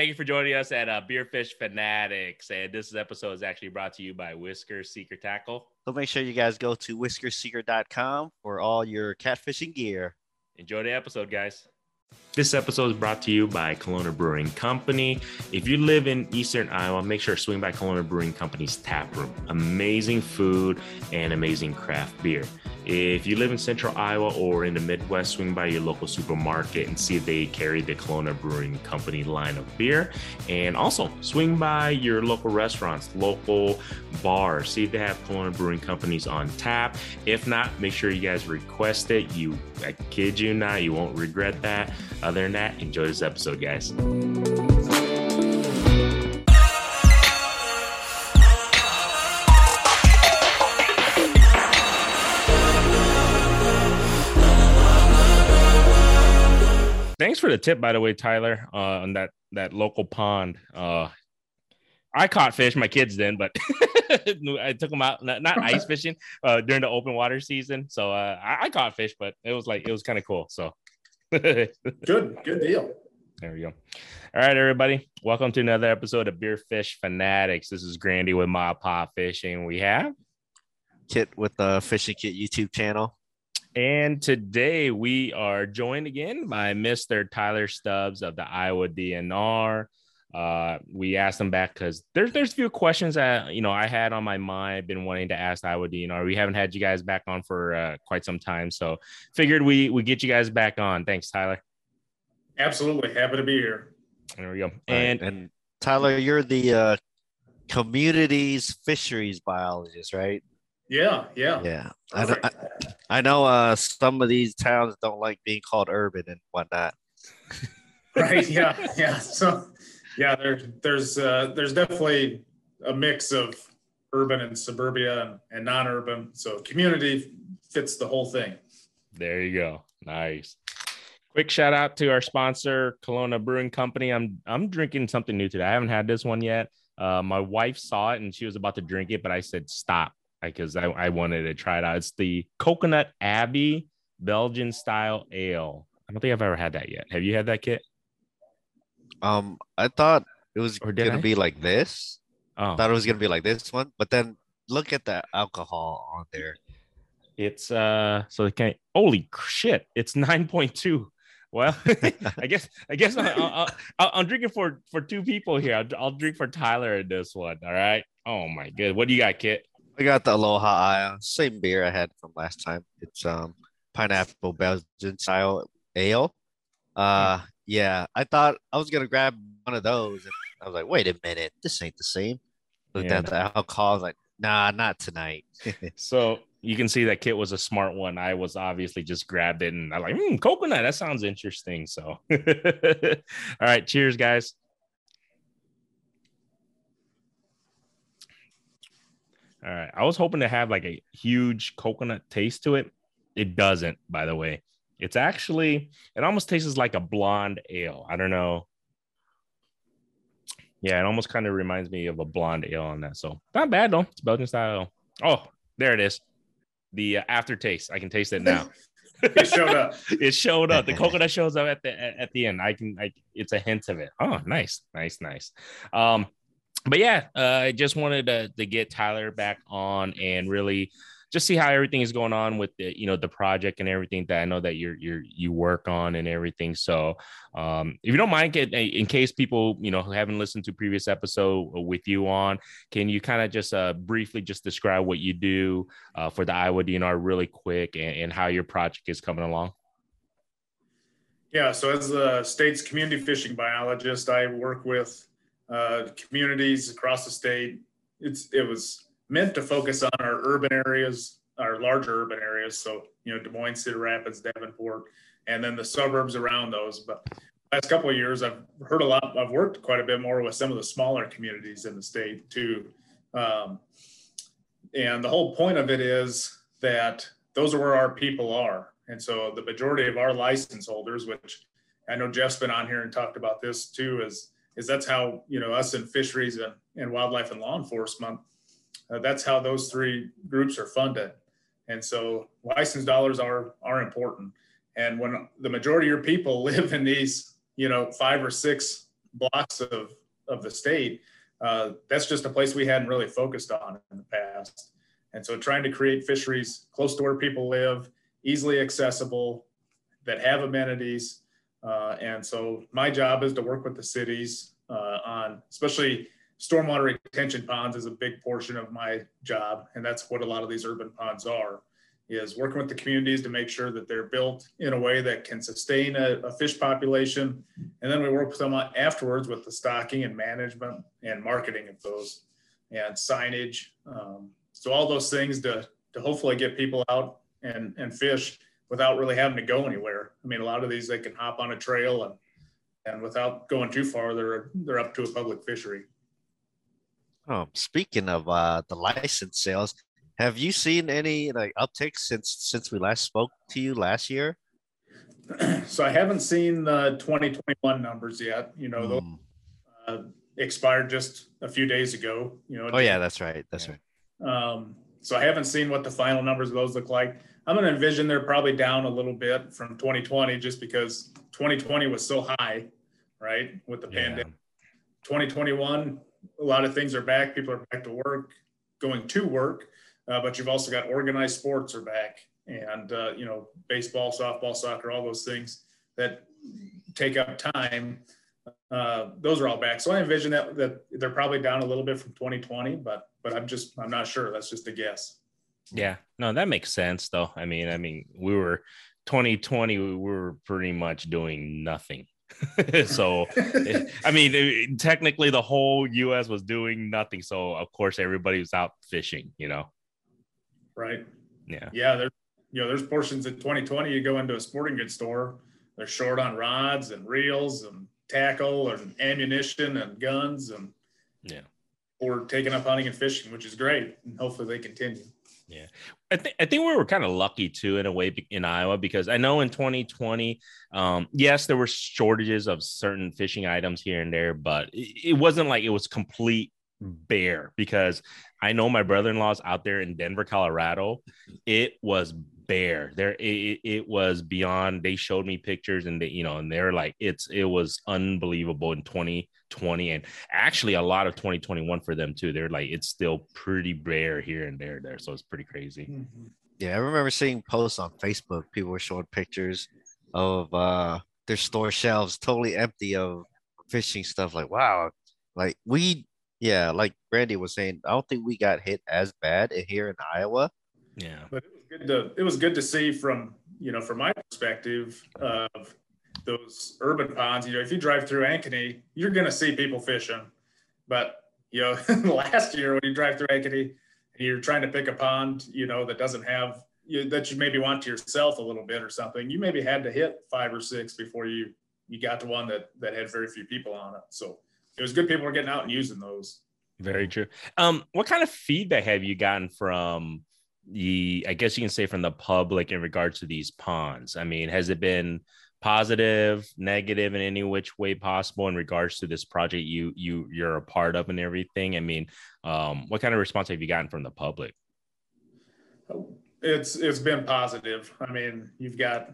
Thank you for joining us at uh, Beerfish Fanatics. And this episode is actually brought to you by Whisker Seeker Tackle. So make sure you guys go to whiskerseeker.com for all your catfishing gear. Enjoy the episode, guys. This episode is brought to you by Kalona Brewing Company. If you live in Eastern Iowa, make sure to swing by Kalona Brewing Company's tap room. Amazing food and amazing craft beer. If you live in Central Iowa or in the Midwest, swing by your local supermarket and see if they carry the Kalona Brewing Company line of beer. And also swing by your local restaurants, local bars, see if they have Kalona Brewing Companies on tap. If not, make sure you guys request it. You, I kid you not, you won't regret that. Other than that, enjoy this episode, guys. Thanks for the tip, by the way, Tyler, uh, on that that local pond. Uh, I caught fish. My kids didn't, but I took them out, not, not ice fishing uh, during the open water season. So uh, I, I caught fish, but it was like it was kind of cool. So good, good deal. There we go. All right, everybody. Welcome to another episode of Beer Fish Fanatics. This is Grandy with Ma Pa Fishing. We have Kit with the Fishing Kit YouTube channel. And today we are joined again by Mr. Tyler Stubbs of the Iowa DNR. Uh, we asked them back because there's there's a few questions that you know I had on my mind. Been wanting to ask Iowa DNR. We haven't had you guys back on for uh, quite some time, so figured we we get you guys back on. Thanks, Tyler. Absolutely, happy to be here. There we go. And right. and Tyler, you're the uh, communities fisheries biologist, right? Yeah, yeah, yeah. I know, I, I know. Uh, some of these towns don't like being called urban and whatnot. right. Yeah. Yeah. So, yeah, there's there's uh, there's definitely a mix of urban and suburbia and, and non-urban. So, community fits the whole thing. There you go. Nice. Quick shout out to our sponsor, Kalona Brewing Company. I'm I'm drinking something new today. I haven't had this one yet. Uh, my wife saw it and she was about to drink it, but I said stop because I, I wanted to try it out. It's the Coconut Abbey Belgian style ale. I don't think I've ever had that yet. Have you had that kit? Um, I thought it was gonna I? be like this. Oh. I thought it was gonna be like this one, but then look at the alcohol on there. It's uh, so it can't. Holy shit! It's nine point two. Well, I guess I guess I, am drinking for for two people here. I'll, I'll, drink for Tyler in this one. All right. Oh my good. What do you got, Kit? I got the Aloha Aya, same beer I had from last time. It's um pineapple Belgian style ale. Uh, yeah, I thought I was gonna grab one of those, and I was like, wait a minute, this ain't the same. Looked yeah. at the alcohol, I was like, nah, not tonight. so you can see that Kit was a smart one. I was obviously just grabbed it and I like, mm, coconut. That sounds interesting. So, all right, cheers, guys. All right. I was hoping to have like a huge coconut taste to it. It doesn't, by the way. It's actually, it almost tastes like a blonde ale. I don't know. Yeah, it almost kind of reminds me of a blonde ale on that. So not bad though. It's Belgian style. Oh, there it is. The uh, aftertaste. I can taste it now. it showed up. it showed up. The coconut shows up at the at, at the end. I can. I. It's a hint of it. Oh, nice, nice, nice. Um, but yeah, uh, I just wanted to, to get Tyler back on and really just see how everything is going on with the you know the project and everything that I know that you're you're you work on and everything. So um, if you don't mind, get, in case people you know who haven't listened to previous episode with you on, can you kind of just uh, briefly just describe what you do uh, for the Iowa DNR really quick and, and how your project is coming along? Yeah, so as the state's community fishing biologist, I work with uh, communities across the state. It's it was meant to focus on our urban areas, our larger urban areas. So you know, Des Moines, Cedar Rapids, Davenport, and then the suburbs around those. But last couple of years, I've heard a lot. I've worked quite a bit more with some of the smaller communities in the state too. Um, and the whole point of it is that those are where our people are. And so the majority of our license holders, which I know Jeff's been on here and talked about this too, is is that's how you know us in fisheries and, and wildlife and law enforcement uh, that's how those three groups are funded and so license dollars are are important and when the majority of your people live in these you know five or six blocks of of the state, uh, that's just a place we hadn't really focused on in the past. And so, trying to create fisheries close to where people live, easily accessible, that have amenities. Uh, and so, my job is to work with the cities uh, on, especially stormwater retention ponds, is a big portion of my job, and that's what a lot of these urban ponds are is working with the communities to make sure that they're built in a way that can sustain a, a, fish population. And then we work with them afterwards with the stocking and management and marketing of those and signage. Um, so all those things to, to hopefully get people out and, and fish without really having to go anywhere. I mean, a lot of these, they can hop on a trail and, and without going too far, they're, they're up to a public fishery. Oh, speaking of uh, the license sales, have you seen any like uptick since since we last spoke to you last year? So I haven't seen the 2021 numbers yet. You know, mm. those uh, expired just a few days ago. You know. Oh yeah, that's right. That's right. Um, so I haven't seen what the final numbers of those look like. I'm going to envision they're probably down a little bit from 2020, just because 2020 was so high, right, with the yeah. pandemic. 2021, a lot of things are back. People are back to work, going to work uh, but you've also got organized sports are back. And uh, you know baseball softball soccer all those things that take up time uh, those are all back. So i envision that that they're probably down a little bit from 2020 but but i'm just i'm not sure. That's just a guess. Yeah. No that makes sense though. I mean i mean we were 2020 we were pretty much doing nothing so eh, i mean eh, technically the whole us was doing nothing so of course everybody was out fishing you know right? Yeah. Yeah. There's, you know, there's portions in 2020, you go into a sporting goods store, they're short on rods and reels and tackle and ammunition and guns and yeah, or taking up hunting and fishing, which is great. And hopefully they continue. Yeah. I think I think we were kind of lucky too in a way in Iowa because I know in 2020, um, yes, there were shortages of certain fishing items here and there, but it, it wasn't like it was complete bare because I know my brother-in-law's out there in Denver, Colorado. It was bare. There it, it was beyond they showed me pictures and they, you know, and they're like it's it was unbelievable in 2020 and actually a lot of 2021 for them too. They're like it's still pretty bare here and there there. So it's pretty crazy. Mm-hmm. Yeah, I remember seeing posts on Facebook. People were showing pictures of uh their store shelves totally empty of fishing stuff. Like, wow, like we yeah, like brandy was saying, I don't think we got hit as bad here in Iowa. Yeah, but it was good to it was good to see from you know from my perspective of those urban ponds. You know, if you drive through Ankeny, you're going to see people fishing, but you know, last year when you drive through Ankeny and you're trying to pick a pond, you know, that doesn't have you, that you maybe want to yourself a little bit or something, you maybe had to hit five or six before you you got to one that that had very few people on it. So it was good people were getting out and using those. Very true. Um, what kind of feedback have you gotten from the I guess you can say from the public in regards to these ponds? I mean, has it been positive, negative in any which way possible in regards to this project you you you're a part of and everything? I mean, um, what kind of response have you gotten from the public? It's it's been positive. I mean, you've got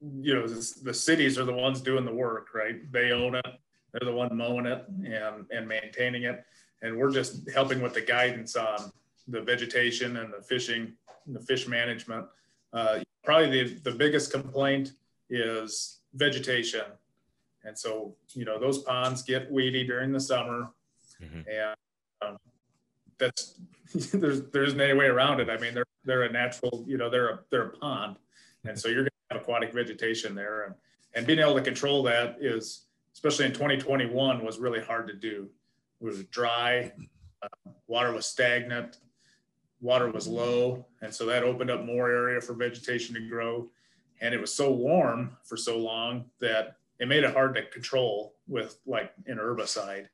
you know the cities are the ones doing the work, right? They own it they're the one mowing it and, and maintaining it. And we're just helping with the guidance on the vegetation and the fishing, and the fish management. Uh, probably the, the biggest complaint is vegetation. And so, you know, those ponds get weedy during the summer. Mm-hmm. And um, that's, there's, there isn't any way around it. I mean, they're, they're a natural, you know, they're a, they're a pond. And so you're going to have aquatic vegetation there. And, and being able to control that is, especially in 2021, was really hard to do. It was dry, uh, water was stagnant, water was low, and so that opened up more area for vegetation to grow. And it was so warm for so long that it made it hard to control with like an herbicide,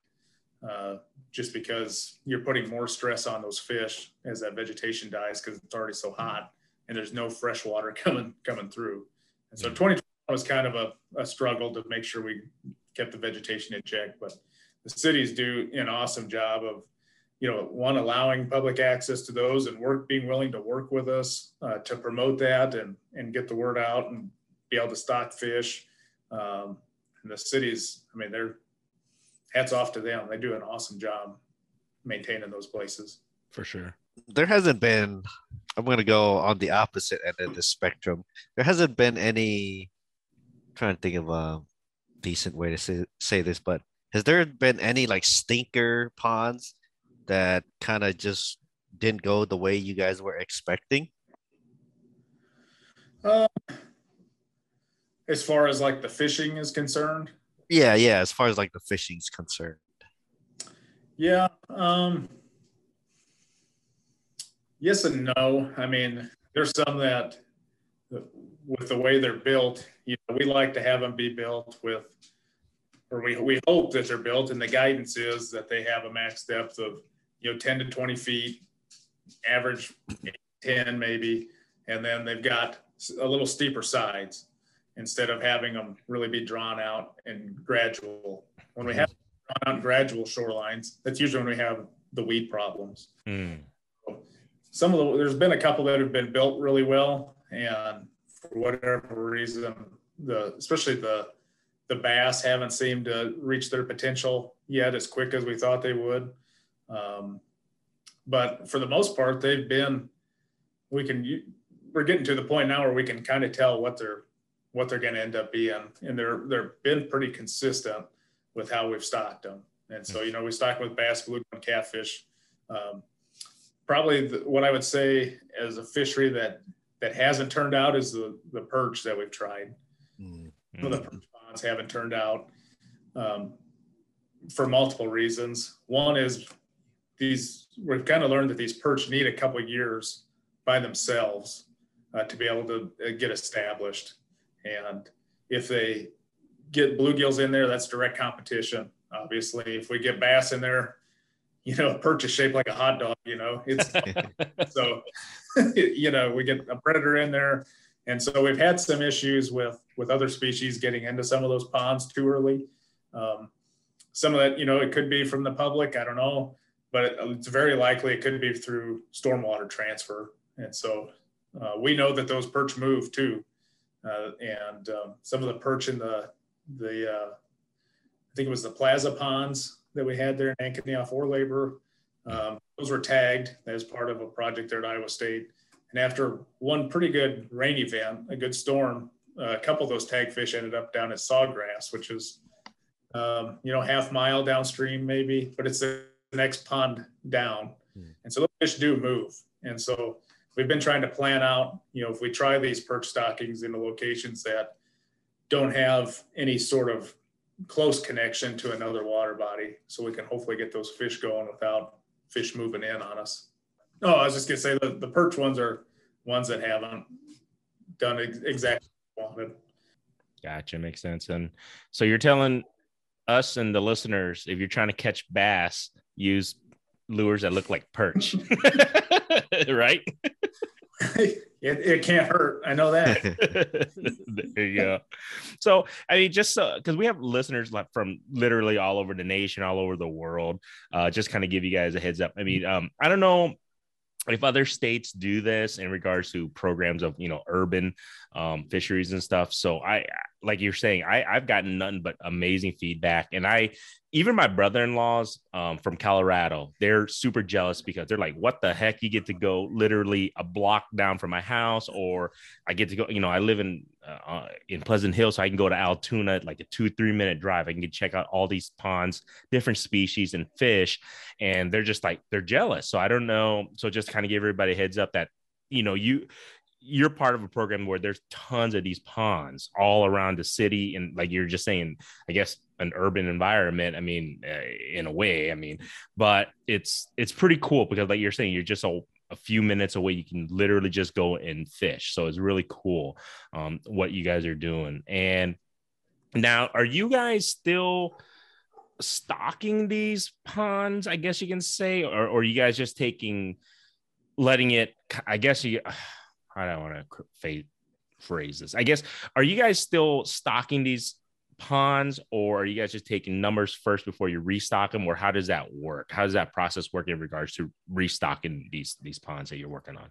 uh, just because you're putting more stress on those fish as that vegetation dies because it's already so hot and there's no fresh water coming coming through. And so 2020 was kind of a, a struggle to make sure we kept the vegetation in check. But the cities do an awesome job of, you know, one allowing public access to those and work being willing to work with us uh, to promote that and and get the word out and be able to stock fish. Um, and the cities, I mean, they're hats off to them. They do an awesome job maintaining those places. For sure. There hasn't been. I'm going to go on the opposite end of the spectrum. There hasn't been any. I'm trying to think of a decent way to say, say this, but has there been any like stinker ponds that kind of just didn't go the way you guys were expecting? Uh, as far as like the fishing is concerned, Yeah, yeah. As far as like the fishing's concerned. yeah. Um, yes and no. I mean, there's some that, with the way they're built, you know, we like to have them be built with, or we, we hope that they're built, and the guidance is that they have a max depth of, you know, 10 to 20 feet, average 10 maybe, and then they've got a little steeper sides instead of having them really be drawn out and gradual. When we have drawn out gradual shorelines, that's usually when we have the weed problems. Mm. Some of the, there's been a couple that have been built really well, and for whatever reason, the especially the the bass haven't seemed to reach their potential yet as quick as we thought they would. Um, but for the most part, they've been. We can we're getting to the point now where we can kind of tell what they're what they're going to end up being, and they're they're been pretty consistent with how we've stocked them. And so you know we stock with bass, bluegill, catfish. Um, probably the, what I would say as a fishery that that hasn't turned out is the the perch that we've tried. Mm. Some of the perch ponds haven't turned out um, for multiple reasons. One is these we've kind of learned that these perch need a couple years by themselves uh, to be able to uh, get established. And if they get bluegills in there, that's direct competition. Obviously, if we get bass in there, you know, perch is shaped like a hot dog. You know, it's so you know we get a predator in there, and so we've had some issues with with other species getting into some of those ponds too early. Um, some of that, you know, it could be from the public. I don't know, but it's very likely it could be through stormwater transfer. And so uh, we know that those perch move too, uh, and um, some of the perch in the the uh, I think it was the plaza ponds that we had there in Ankeny Ore Labor. Um, those were tagged as part of a project there at Iowa State. And after one pretty good rain event, a good storm, uh, a couple of those tag fish ended up down at Sawgrass, which is, um, you know, half mile downstream maybe, but it's the next pond down. Hmm. And so those fish do move. And so we've been trying to plan out, you know, if we try these perch stockings into locations that don't have any sort of close connection to another water body, so we can hopefully get those fish going without fish moving in on us. No, I was just gonna say the, the perch ones are ones that haven't done ex- exactly what wanted. Gotcha. Makes sense. And so you're telling us and the listeners if you're trying to catch bass, use lures that look like perch, right? it, it can't hurt. I know that. there you go. So, I mean, just because we have listeners like from literally all over the nation, all over the world, uh, just kind of give you guys a heads up. I mean, um, I don't know if other states do this in regards to programs of you know urban um, fisheries and stuff so i like you're saying i i've gotten nothing but amazing feedback and i even my brother-in-laws um, from colorado they're super jealous because they're like what the heck? You get to go literally a block down from my house or i get to go you know i live in uh, in pleasant hill so i can go to altoona like a two three minute drive. I can check out all these ponds different species and fish and they're just like they're jealous. So i don't know. So just kind of give everybody heads up that you know you you're part of a program where there's tons of these ponds all around the city and like you're just saying i guess an urban environment i mean uh, in a way i mean but it's it's pretty cool because like you're saying you're just a, a few minutes away you can literally just go and fish. So it's really cool um, what you guys are doing. And now are you guys still stocking these ponds i guess you can say? Or, or you guys just taking letting it i guess you I don't want to phrase this. I guess are you guys still stocking these ponds, or are you guys just taking numbers first before you restock them, or how does that work? How does that process work in regards to restocking these these ponds that you're working on?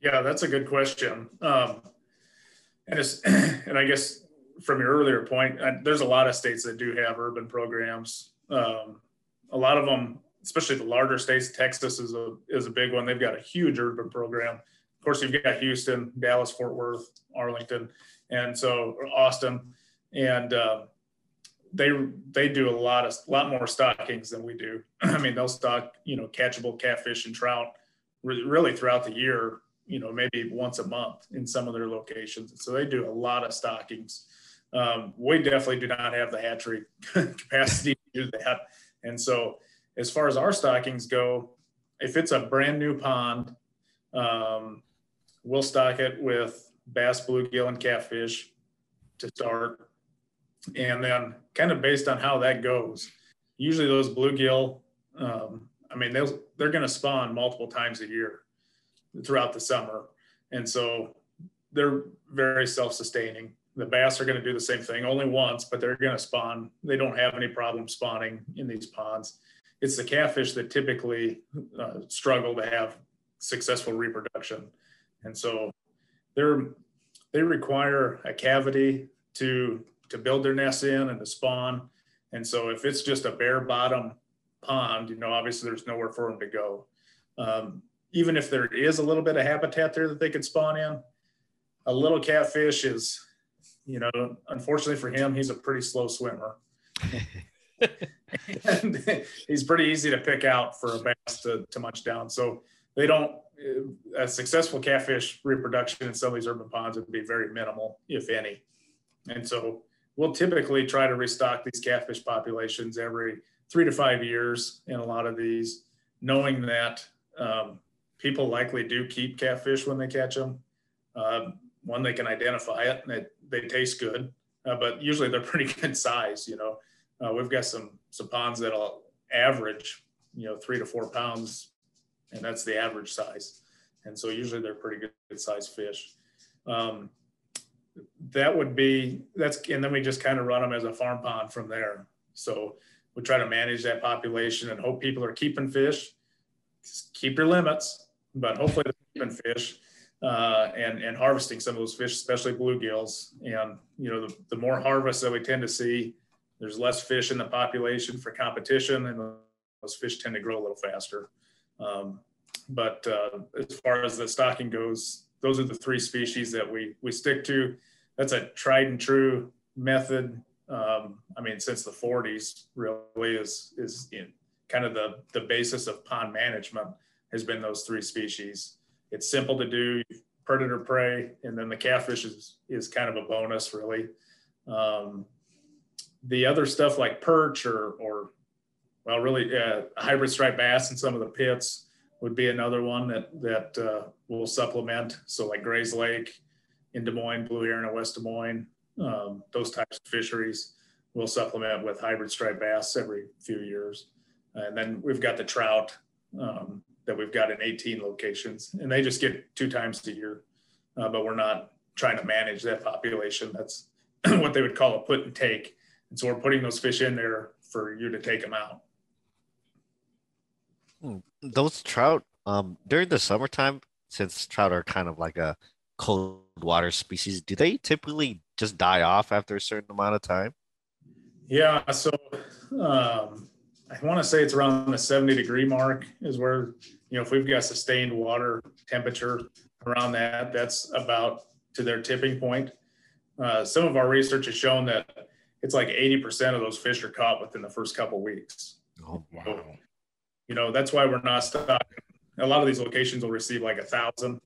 Yeah, that's a good question. Um, and it's and I guess from your earlier point, uh, there's a lot of states that do have urban programs. Um, a lot of them, especially the larger states, Texas is a is a big one. They've got a huge urban program. Of course, you've got Houston, Dallas, Fort Worth, Arlington, and so Austin, and uh, they they do a lot of lot more stockings than we do. I mean, they'll stock you know catchable catfish and trout really throughout the year. You know, maybe once a month in some of their locations. So they do a lot of stockings. Um, we definitely do not have the hatchery capacity to do that. And so, as far as our stockings go, if it's a brand new pond, um, we'll stock it with bass, bluegill, and catfish to start. And then, kind of based on how that goes, usually those bluegill, um, I mean, they'll, they're going to spawn multiple times a year throughout the summer. And so they're very self sustaining. The bass are going to do the same thing only once, but they're going to spawn. They don't have any problem spawning in these ponds. It's the catfish that typically uh, struggle to have successful reproduction. And so they're they require a cavity to to build their nests in and to spawn. And so if it's just a bare bottom pond, you know, obviously there's nowhere for them to go. Um, even if there is a little bit of habitat there that they could spawn in, a little catfish is, you know, unfortunately for him, he's a pretty slow swimmer. and he's pretty easy to pick out for a bass to, to munch down. So they don't, a successful catfish reproduction in some of these urban ponds would be very minimal, if any. And so we'll typically try to restock these catfish populations every three to five years in a lot of these, knowing that um, people likely do keep catfish when they catch them. Uh, one, they can identify it and they, they taste good, uh, but usually they're pretty good size. You know, uh, we've got some some ponds that'll average, you know, three to four pounds, and that's the average size. And so usually they're pretty good, good size fish. Um, that would be that's and then we just kind of run them as a farm pond from there. So we try to manage that population and hope people are keeping fish. Just keep your limits, but hopefully they're keeping fish uh, and and harvesting some of those fish, especially bluegills. And you know, the, the more harvests that we tend to see, there's less fish in the population for competition, and those fish tend to grow a little faster. Um, but uh, as far as the stocking goes, those are the three species that we we stick to. That's a tried and true method um, I mean, since the 40s, really is is in kind of the the basis of pond management has been those three species. It's simple to do, predator prey, and then the catfish is is kind of a bonus, really. Um, the other stuff like perch or or well, really uh, hybrid striped bass in some of the pits would be another one that that uh, will supplement. So like Gray's Lake in Des Moines, Blue Heron in West Des Moines, um, those types of fisheries. We'll supplement with hybrid striped bass every few years. And then we've got the trout um, that we've got in 18 locations, and they just get two times a year. Uh, but we're not trying to manage that population. That's what they would call a put and take. And so we're putting those fish in there for you to take them out. Hmm. Those trout, um, during the summertime, since trout are kind of like a cold water species, do they typically just die off after a certain amount of time? Yeah. So um, I want to say it's around the 70 degree mark is where, you know, if we've got sustained water temperature around that, that's about to their tipping point. Uh, some of our research has shown that it's like 80% of those fish are caught within the first couple weeks. Oh, wow. So, you know, that's why we're not stocking. A lot of these locations will receive like a thousand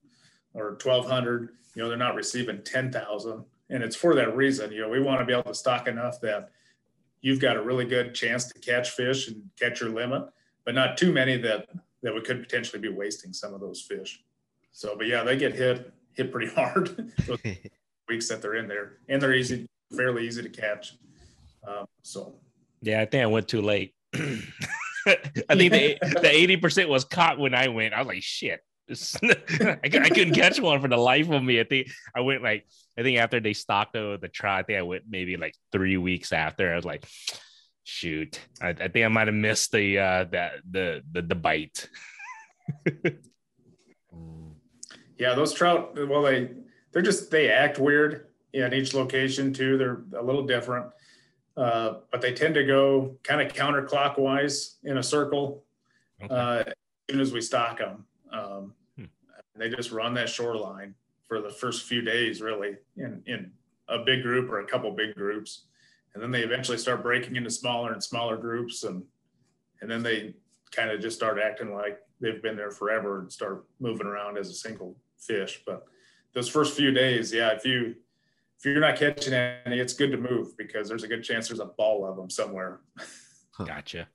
or 1200, you know, they're not receiving 10,000 and it's for that reason. You know, we want to be able to stock enough that you've got a really good chance to catch fish and catch your limit, but not too many that that we could potentially be wasting some of those fish. So, but yeah, they get hit hit pretty hard those weeks that they're in there, and they're easy, fairly easy to catch. Um, so, yeah, I think I went too late. I think the the eighty percent was caught when I went. I was like, shit. I, I couldn't catch one for the life of me. I think I went like I think after they stocked the, the I think I went maybe like three weeks after. I was like, shoot, I, I think I might have missed the uh that the the the bite. yeah, those trout. Well, they they're just they act weird. in each location too. They're a little different, uh, but they tend to go kind of counterclockwise in a circle Okay. uh, as soon as we stock them. Um, Hmm. They just run that shoreline for the first few days, really, in, in a big group or a couple big groups. And then they eventually start breaking into smaller and smaller groups. And, and then they kind of just start acting like they've been there forever and start moving around as a single fish. But those first few days, yeah, if you, if you're not catching any, it's good to move because there's a good chance there's a ball of them somewhere. Gotcha.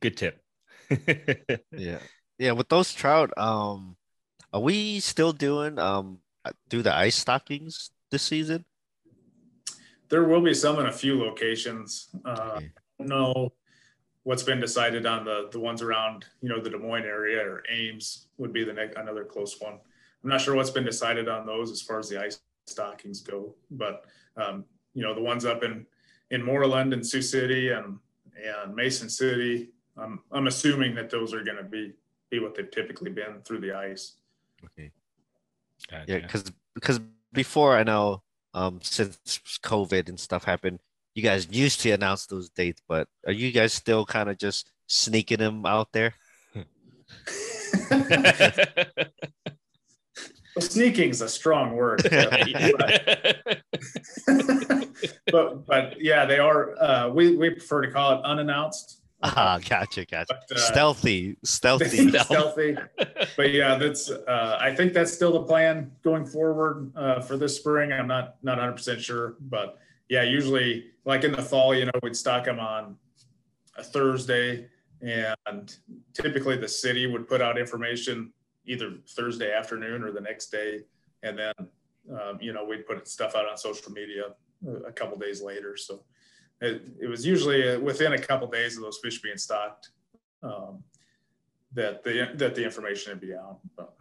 Good tip. Yeah. Yeah. With those trout, um, are we still doing um do the ice stockings this season? There will be some in a few locations. Uh, Okay. don't know what's been decided on the the ones around you know the Des Moines area or Ames would be the next another close one. I'm not sure what's been decided on those as far as the ice stockings go, but um, you know the ones up in in Moreland and Sioux City and and Mason City. I'm I'm assuming that those are going to be be what they've typically been through the ice. Okay. Gotcha. Yeah, because because before I know, um, since COVID and stuff happened, you guys used to announce those dates, but are you guys still kind of just sneaking them out there? Well, sneaking is a strong word. but but yeah, they are. Uh, we we prefer to call it unannounced. Ah, gotcha, gotcha. But, uh, stealthy, stealthy. stealthy. But yeah, that's. Uh, I think that's still the plan going forward uh, for this spring. I'm not not 100 percent sure, but yeah, usually like in the fall, you know, we'd stock them on a Thursday, and typically the city would put out information either Thursday afternoon or the next day, and then um, you know we'd put stuff out on social media a- a couple days later. So it, it was usually uh, within a couple days of those fish being stocked um, that the that the information would be out. But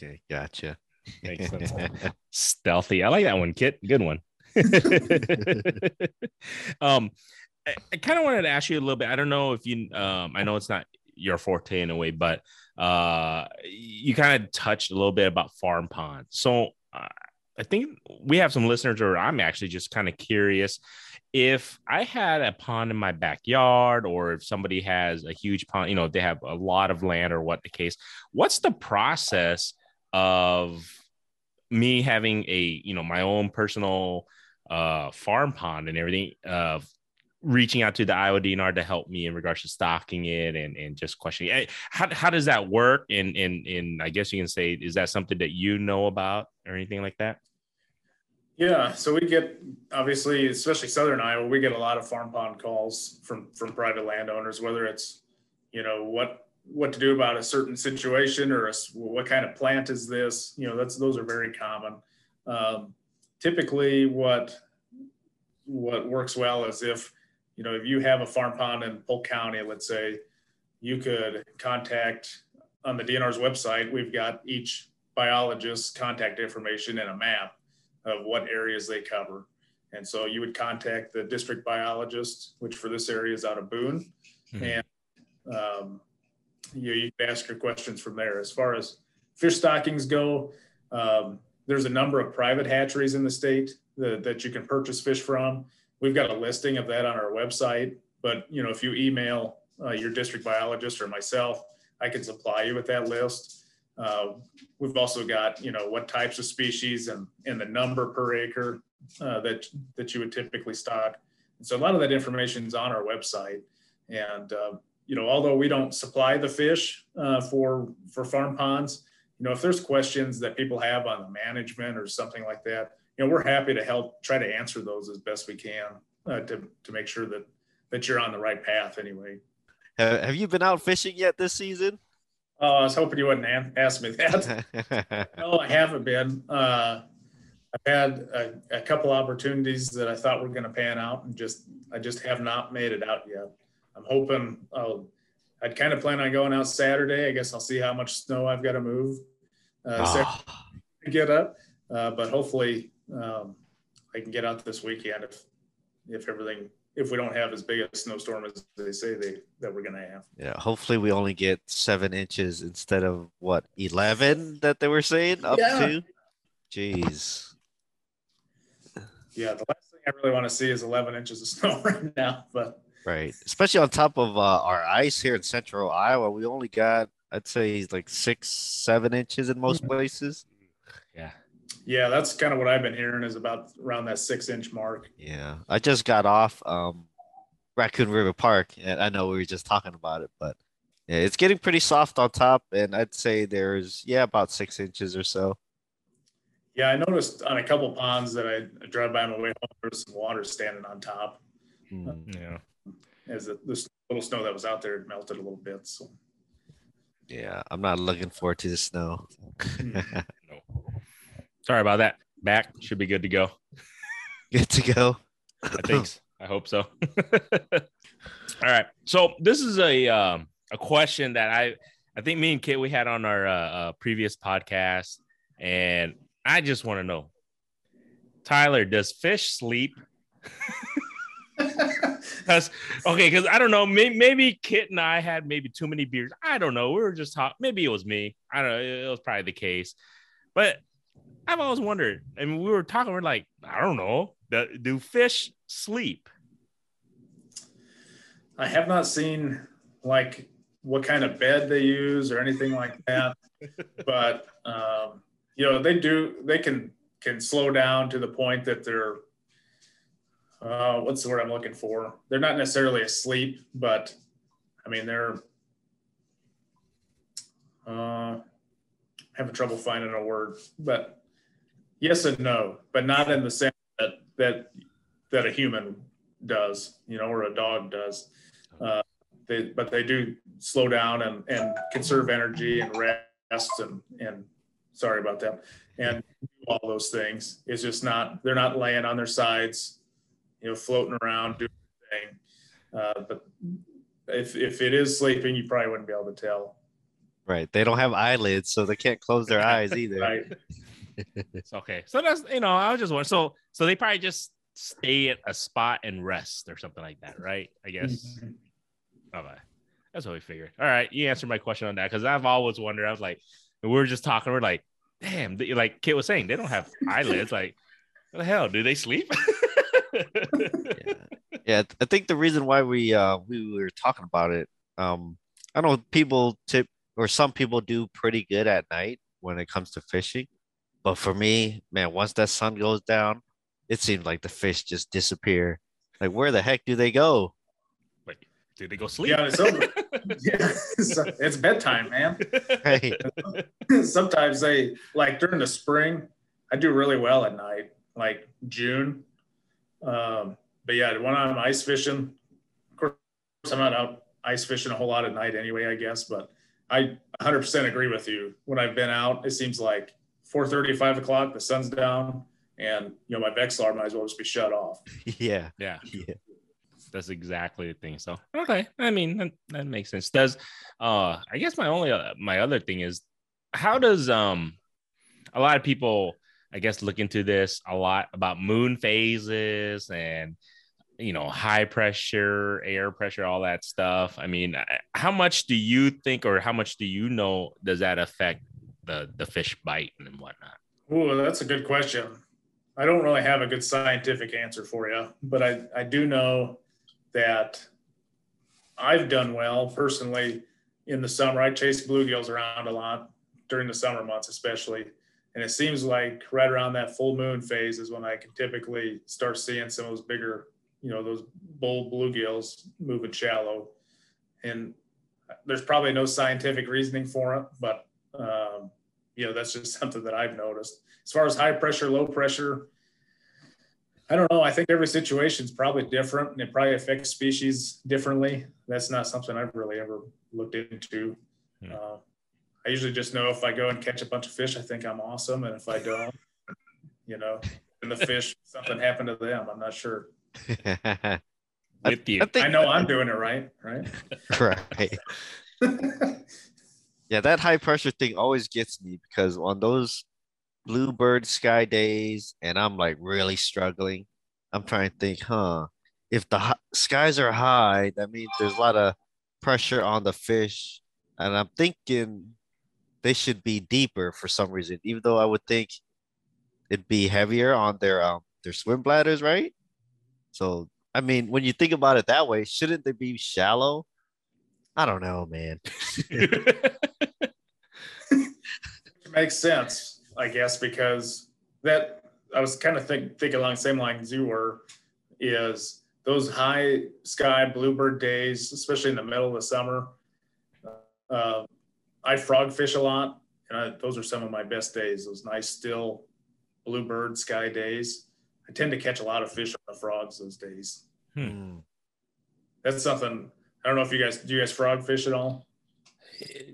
Okay, gotcha. Makes sense. Stealthy. I like that one, Kit. Good one. um, I, I kind of wanted to ask you a little bit. I don't know if you, um, I know it's not your forte in a way, but uh, you kind of touched a little bit about farm ponds. So uh, I think we have some listeners, or I'm actually just kind of curious if I had a pond in my backyard, or if somebody has a huge pond, you know, they have a lot of land, or what the case. What's the process of me having a you know my own personal uh farm pond and everything uh reaching out to the Iowa DNR to help me in regards to stocking it and and just questioning how, how does that work and and and I guess you can say is that something that you know about or anything like that yeah, so we get obviously, especially Southern Iowa, we get a lot of farm pond calls from from private landowners, whether it's you know what what to do about a certain situation or a what kind of plant is this? You know that's those are very common. Um, typically what what works well is if you know if you have a farm pond in polk county let's say you could contact on the dnr's website we've got each biologist's contact information and a map of what areas they cover and so you would contact the district biologist which for this area is out of boone Mhm. and um, you, you can ask your questions from there. As far as fish stockings go, um, there's a number of private hatcheries in the state that, that you can purchase fish from. We've got a listing of that on our website, but you know, if you email uh, your district biologist or myself, I can supply you with that list. Uh, we've also got, you know, what types of species and, and the number per acre uh, that, that you would typically stock. And so a lot of that information is on our website. And, uh, you know, although we don't supply the fish uh, for, for farm ponds, you know, if there's questions that people have on the management or something like that, you know, we're happy to help try to answer those as best we can uh, to, to make sure that, that you're on the right path anyway. Have have you been out fishing yet this season? Oh, I was hoping you wouldn't ask me that. No, I haven't been. Uh, I've had a, a couple opportunities that I thought were going to pan out, and just I just have not made it out yet. I'm hoping I'll. I'd kind of plan on going out Saturday. I guess I'll see how much snow I've got to move uh, Ah, to get up, uh, but hopefully um, I can get out this weekend if if everything if we don't have as big a snowstorm as they say they that we're going to have. yeah, hopefully we only get seven inches instead of what eleven that they were saying up Yeah. to. Jeez. Yeah, the last thing I really want to see is 11 inches of snow right now. But Right. Especially on top of uh, our ice here in central Iowa. We only got, I'd say, like six, seven inches in most places. Yeah. yeah, that's kind of what I've been hearing is about around that six inch mark. Yeah. I just got off um, Raccoon River Park. And I know we were just talking about it, but yeah, it's getting pretty soft on top. And I'd say there's, yeah, about six inches or so. Yeah, I noticed on a couple ponds that I drive by on my way home, there's some water standing on top. Hmm. Yeah. As the, this little snow that was out there had melted a little bit. So Yeah. I'm not looking forward to the snow. No. Sorry about that. Back should be good to go. Good to go. I think. I hope so. All right. So this is a um, a question that I I think me and Kit we had on our uh, uh, previous podcast, and I just want to know, Tyler, does fish sleep? That's okay, because I don't know. Maybe, maybe Kit and I had maybe too many beers. I don't know. We were just talking. Maybe it was me. I don't know. It, it was probably the case, but I've always wondered. I mean, we were talking. We're like, I don't know. Do, do fish sleep? I have not seen like what kind of bed they use or anything like that. but um, you know, they do. They can can slow down to the point that they're uh, what's the word I'm looking for? They're not necessarily asleep, but I mean they're uh, having trouble finding a word. But yes and no, but not in the sense that that that a human does, you know, or a dog does. Uh, they, but they do slow down and, and conserve energy and rest and, and sorry about that. And do all those things. It's just not, they're not laying on their sides, you know, floating around doing. Uh, but if, if it is sleeping, you probably wouldn't be able to tell. Right. They don't have eyelids, so they can't close their eyes either. Right. It's okay. So that's you know, I was just wondering. So so they probably just stay at a spot and rest or something like that, right? I guess. Okay. That's what we figured. All right, you answered my question on that because I've always wondered. I was like, we were just talking. We're like, damn, they, like Kit was saying, they don't have eyelids. Like, what the hell? Do they sleep? yeah. yeah i think the reason why we uh we were talking about it um i know people tip or some people do pretty good at night when it comes to fishing but for me man once that sun goes down it seems like the fish just disappear like where the heck do they go Wait, do they go sleep? Yeah, it's over. yeah, it's, it's bedtime, man. right sometimes they like during the spring i do really well at night like june um but yeah when i'm ice fishing of course i'm not out ice fishing a whole lot at night anyway i guess but i 100% agree with you when i've been out it seems like 4.30 5 o'clock the sun's down and you know my Vexilar might as well just be shut off. Yeah. Yeah, yeah. That's exactly the thing. So okay, I mean that, that makes sense. Does uh, I guess my only uh, my other thing is how does um, a lot of people I guess look into this a lot about moon phases and you know high pressure air pressure all that stuff? I mean how much do you think or how much do you know does that affect the the fish bite and whatnot Ooh, that's a good question. I don't really have a good scientific answer for you, but I, I do know that I've done well personally in the summer. I chase bluegills around a lot during the summer months, especially. And it seems like right around that full moon phase is when I can typically start seeing some of those bigger, you know, those bold bluegills moving shallow. And there's probably no scientific reasoning for it, but um, you know that's just something that I've noticed. As far as high pressure, low pressure, I don't know. I think every situation is probably different, and it probably affects species differently. That's not something I've really ever looked into. Hmm. Uh, I usually just know if I go and catch a bunch of fish, I think I'm awesome, and if I don't, you know, and the fish something happened to them, I'm not sure. With you I think I know I'm doing it right, right? right Yeah, that high pressure thing always gets me because on those bluebird sky days, and I'm like really struggling, I'm trying to think, huh? If the skies are high, that means there's a lot of pressure on the fish, and I'm thinking they should be deeper for some reason, even though I would think it'd be heavier on their um their swim bladders, right? So I mean, when you think about it that way, shouldn't they be shallow? I don't know, man. makes sense, I guess, because that I was kind of think, thinking along the same lines you were, is those high sky bluebird days, especially in the middle of the summer. Uh, I frog fish a lot, and I, those are some of my best days. Those nice still bluebird sky days. I tend to catch a lot of fish on the frogs those days. Hmm. That's something. I don't know if you guys do you guys frog fish at all.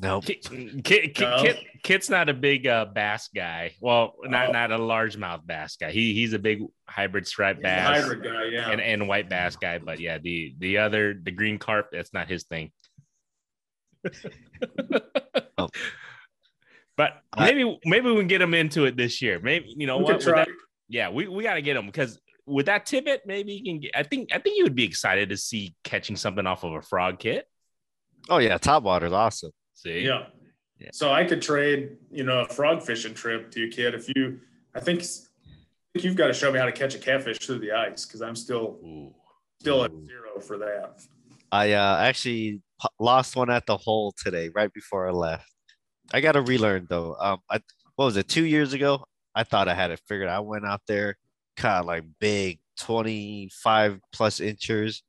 Nope. Kit, Kit, No? Kit, Kit's not a big uh, bass guy. Well, not Oh. not a largemouth bass guy. He he's a big hybrid striped bass hybrid guy, yeah. and, and white bass guy. But yeah, the the other the green carp, that's not his thing. Oh. But I- maybe maybe we can get him into it this year. Maybe you know we what? try. that- yeah, we, we got to get him because with that tippet, maybe you can get. I think I think you would be excited to see catching something off of a frog kit. Oh yeah, top water's awesome. See, Yeah. Yeah. So I could trade, you know, a frog fishing trip to you, kid. If you, I think, I think you've got to show me how to catch a catfish through the ice because I'm still Ooh. still at zero for that. I uh, actually lost one at the hole today, right before I left. I got to relearn though. Um, I what was it? Two years ago, I thought I had it figured. I went out there, caught like big twenty five plus inches,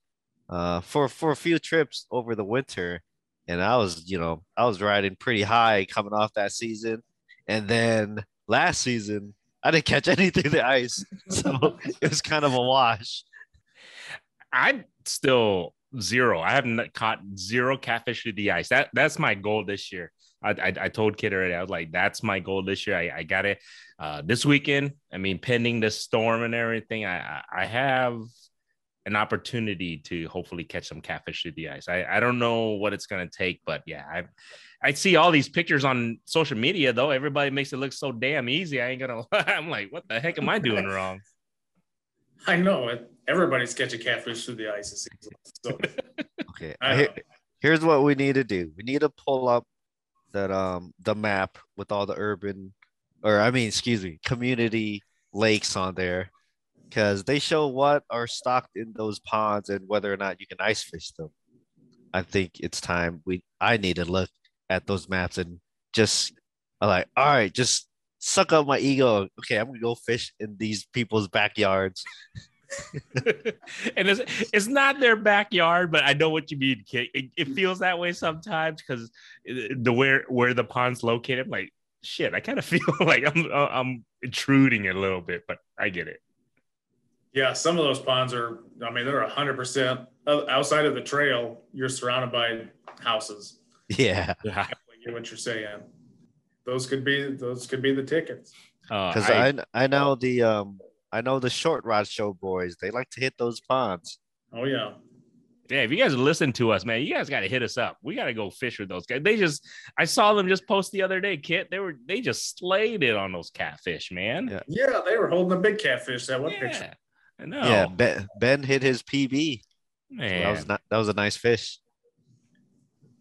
uh, for for a few trips over the winter, and I was, you know, I was riding pretty high coming off that season, and then last season I didn't catch anything in the ice, so it was kind of a wash. I'm still zero. I haven't caught zero catfish through the ice. That that's my goal this year. I, I, I told Kit already. I was like, that's my goal this year. I, I got it uh, this weekend. I mean, pending the storm and everything, I I I have an opportunity to hopefully catch some catfish through the ice. I, I don't know what it's gonna take, but yeah, I I see all these pictures on social media though. Everybody makes it look so damn easy. I ain't gonna. I'm like, what the heck am I doing wrong? I know it. Everybody's catching catfish through the ice. It seems like. So Okay. I here's what we need to do. We need to pull up that um the map with all the urban or I mean, excuse me, community lakes on there because they show what are stocked in those ponds and whether or not you can ice fish them. I think it's time we I need to look at those maps and just I'm like, all right, just suck up my ego. Okay, I'm gonna go fish in these people's backyards. and it's it's not their backyard, but I know what you mean, kid. It, it feels that way sometimes because the where where the pond's located. I'm like, shit, I kind of feel like I'm uh, I'm intruding a little bit, but I get it. yeah, some of those ponds are. I mean, they're hundred percent outside of the trail. You're surrounded by houses. Yeah. Yeah, I get what you're saying. Those could be those could be the tickets. uh, Because I, I, I know the um I know the short rod show boys. They like to hit those ponds. Oh yeah. yeah. If you guys listen to us, man, you guys got to hit us up. We got to go fish with those guys. They just I saw them just post the other day, Kit. They were they just slayed it on those catfish, man. Yeah. Yeah, they were holding a big catfish. That one Yeah, picture. I know. Yeah, ben, ben hit his PB. So man. that was not that was a nice fish.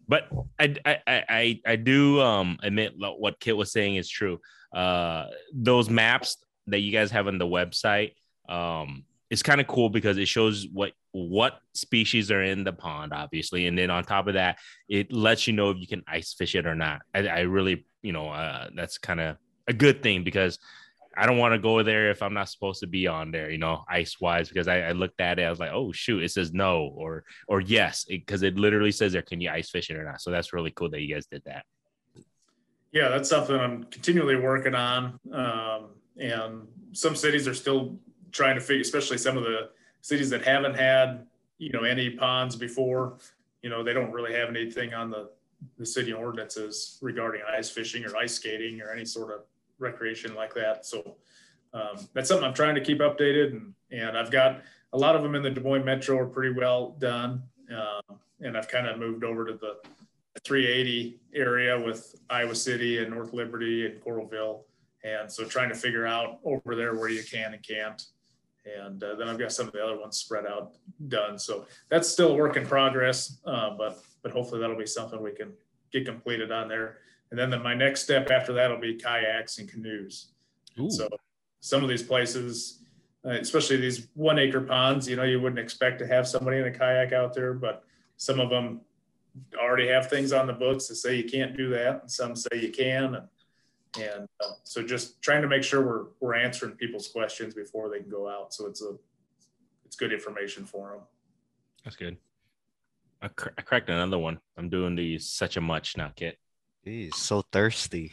but I, I I I I do um admit what Kit was saying is true. Uh, those maps that you guys have on the website, um, it's kind of cool because it shows what what species are in the pond, obviously, and then on top of that, it lets you know if you can ice fish it or not. I, I really, you know, uh, that's kind of a good thing because I don't want to go there if I'm not supposed to be on there, you know, ice wise, because I, I looked at it, I was like, oh shoot, it says no or or yes, because it, literally says there, can you ice fish it or not? So that's really cool that you guys did that. Yeah, that's something I'm continually working on. Um, and some cities are still trying to figure, especially some of the cities that haven't had, you know, any ponds before. You know, they don't really have anything on the the city ordinances regarding ice fishing or ice skating or any sort of recreation like that. So um, that's something I'm trying to keep updated, and and I've got a lot of them in the Des Moines Metro are pretty well done, um, and I've kind of moved over to the 380 area with Iowa City and North Liberty and Coralville. And so trying to figure out over there where you can and can't. And uh, then I've got some of the other ones spread out done. So that's still a work in progress, uh, but but hopefully that'll be something we can get completed on there. And then the, my next step after that will be kayaks and canoes. So some of these places, uh, especially these one acre ponds. You know, you wouldn't expect to have somebody in a kayak out there, but some of them already have things on the books that say you can't do that, and some say you can. And, and uh, so just trying to make sure we're we're answering people's questions before they can go out. So it's a it's good information for them. That's good. I, cr- I cracked another one. I'm doing the such a much now, kit. He's so thirsty.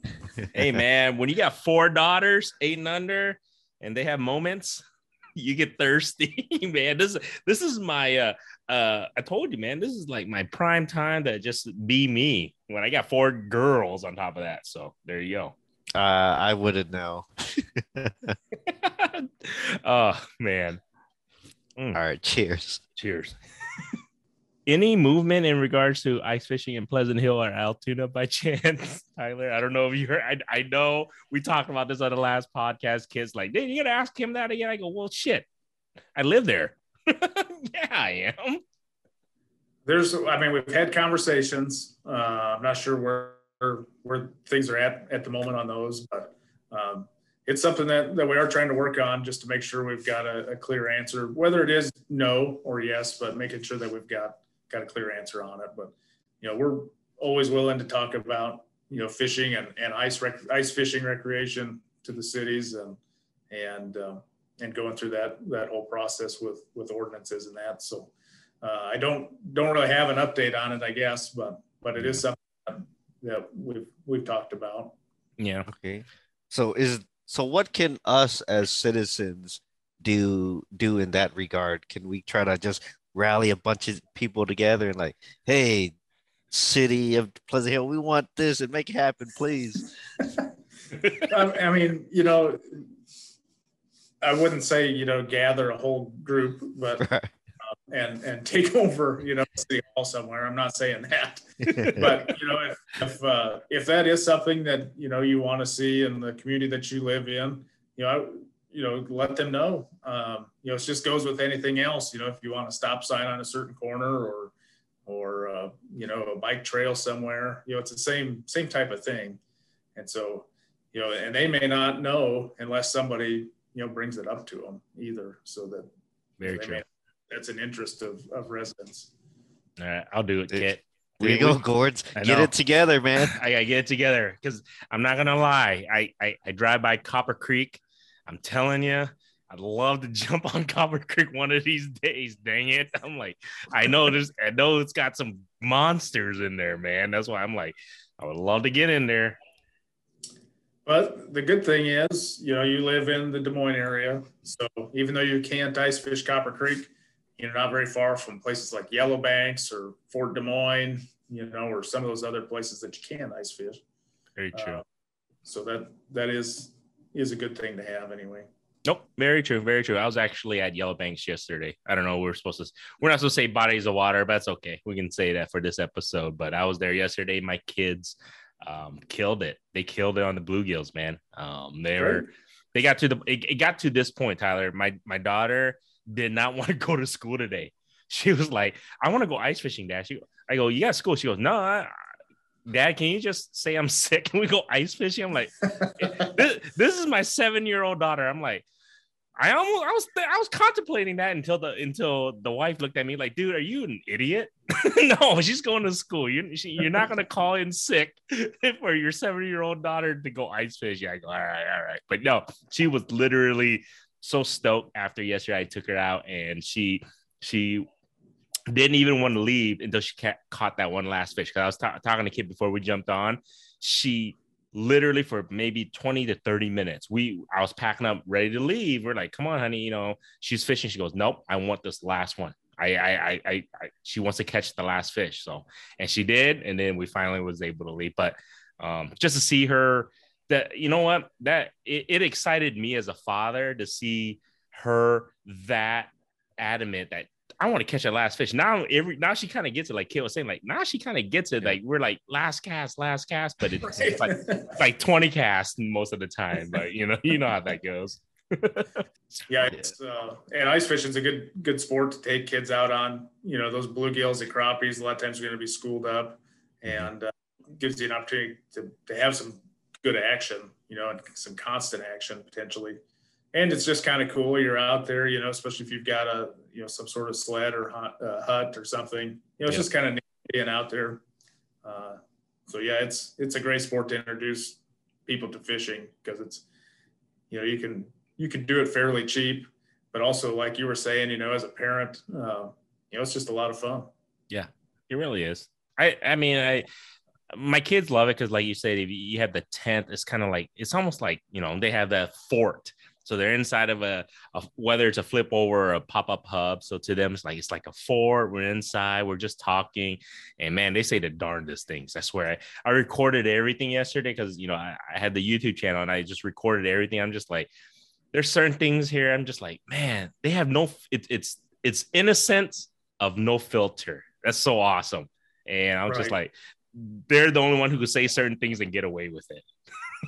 hey man, when you got four daughters, eight and under, and they have moments, you get thirsty, man. This this is my uh uh I told you, man, this is like my prime time to just be me when I got four girls on top of that. So there you go. Uh, I wouldn't know. oh man. Mm. All right, cheers. Cheers. Any movement in regards to ice fishing in Pleasant Hill or Altoona by chance, Tyler? I don't know if you heard. I, I know we talked about this on the last podcast. Kids like, did you gotta ask him that again? I go, well, shit, I live there. yeah, I am. There's, I mean, we've had conversations. Uh, I'm not sure where where things are at at the moment on those, but um, it's something that, that we are trying to work on just to make sure we've got a, a, clear answer, whether it is no or yes, but making sure that we've got got a clear answer on it. But you know, we're always willing to talk about you know fishing and, and ice rec- ice fishing recreation to the cities and and um, and going through that that whole process with with ordinances and that. So uh, I don't don't really have an update on it, I guess, but but it is something that we've we've talked about. Yeah. Okay. So is so what can us as citizens do do in that regard? Can we try to just rally a bunch of people together and like, hey, city of Pleasant Hill, we want this and make it happen, please. I mean, you know, I wouldn't say you know gather a whole group, but uh, and and take over you know city hall somewhere. I'm not saying that, but you know if if, uh, if that is something that you know you want to see in the community that you live in, you know, I, you know, let them know. Um, you know, it just goes with anything else. You know, if you want a stop sign on a certain corner or or uh, you know a bike trail somewhere, you know, it's the same same type of thing. And so, you know, and they may not know unless somebody you know brings it up to them either. So that very true. May, that's an interest of of residents. All right, I'll do it, Kit. There you go, Gords. Get it together, man. I gotta get it together because I'm not gonna lie. I, I I drive by Copper Creek I'm telling you, I'd love to jump on Copper Creek one of these days. Dang it. I'm like, I know there's I know it's got some monsters in there, man. That's why I'm like, I would love to get in there. But the good thing is, you know, you live in the Des Moines area. So even though you can't ice fish Copper Creek, you're not very far from places like Yellow Banks or Fort Des Moines, you know, or some of those other places that you can ice fish. Very true. Uh, so that that is is a good thing to have anyway. Nope, very true, very true. I was actually at Yellow Banks yesterday. I don't know. We're supposed to. We're not supposed to say bodies of water, but that's okay. We can say that for this episode. But I was there yesterday. My kids um, killed it. They killed it on the bluegills, man. Um, they were. They got to the. It, it got to this point, Tyler. My my daughter did not want to go to school today. She was like, "I want to go ice fishing, Dad." She, I go, "You got school?" She goes, "No, I, Dad, can you just say I'm sick? Can we go ice fishing? I'm like, this, this is my seven year old daughter. I'm like, I almost I was I was contemplating that until the until the wife looked at me like, dude, are you an idiot? no, she's going to school. You she, you're not going to call in sick for your seven year old daughter to go ice fishing. I go, all right, all right, but no, she was literally so stoked after yesterday. I took her out and she she didn't even want to leave until she ca- caught that one last fish. Because I was ta- talking to Kid before we jumped on. She literally for maybe 20 to 30 minutes. We I was packing up ready to leave. We're like, come on, honey, you know, she's fishing. She goes, Nope, I want this last one. I I I I, I she wants to catch the last fish. So and she did, and then we finally was able to leave. But um just to see her that you know what that it, it excited me as a father to see her that adamant that I want to catch that last fish. Now every now she kind of gets it, like Kate was saying, like now she kind of gets it. Like we're like last cast, last cast, but it's right. like like 20 casts most of the time. But you know, you know how that goes. yeah, it's uh, and ice fishing is a good good sport to take kids out on. You know, those bluegills and crappies. A lot of times you're going to be schooled up, mm-hmm. and uh, gives you an opportunity to to have some good action. You know, and some constant action potentially. and it's just kind of cool. You're out there, you know, especially if you've got a you know some sort of sled or hut, uh, hut or something. You know, it's just kind of neat being out there. Uh, so yeah, it's it's a great sport to introduce people to fishing because it's you know you can you can do it fairly cheap, but also like you were saying, you know, as a parent, uh, you know, it's just a lot of fun. Yeah, it really is. I I mean I my kids love it because like you said if you have the tent it's kind of like it's almost like you know they have that fort so they're inside of a, a, whether it's a flip over or a pop up hub. So to them, it's like it's like a fort. We're inside. We're just talking, and man, they say the darndest things. I swear. I, I recorded everything yesterday because you know I, I had the YouTube channel and I just recorded everything. I'm just like, there's certain things here. I'm just like, man, they have no. It, it's it's innocence of no filter. That's so awesome. And I'm right. just like, they're the only one who could say certain things and get away with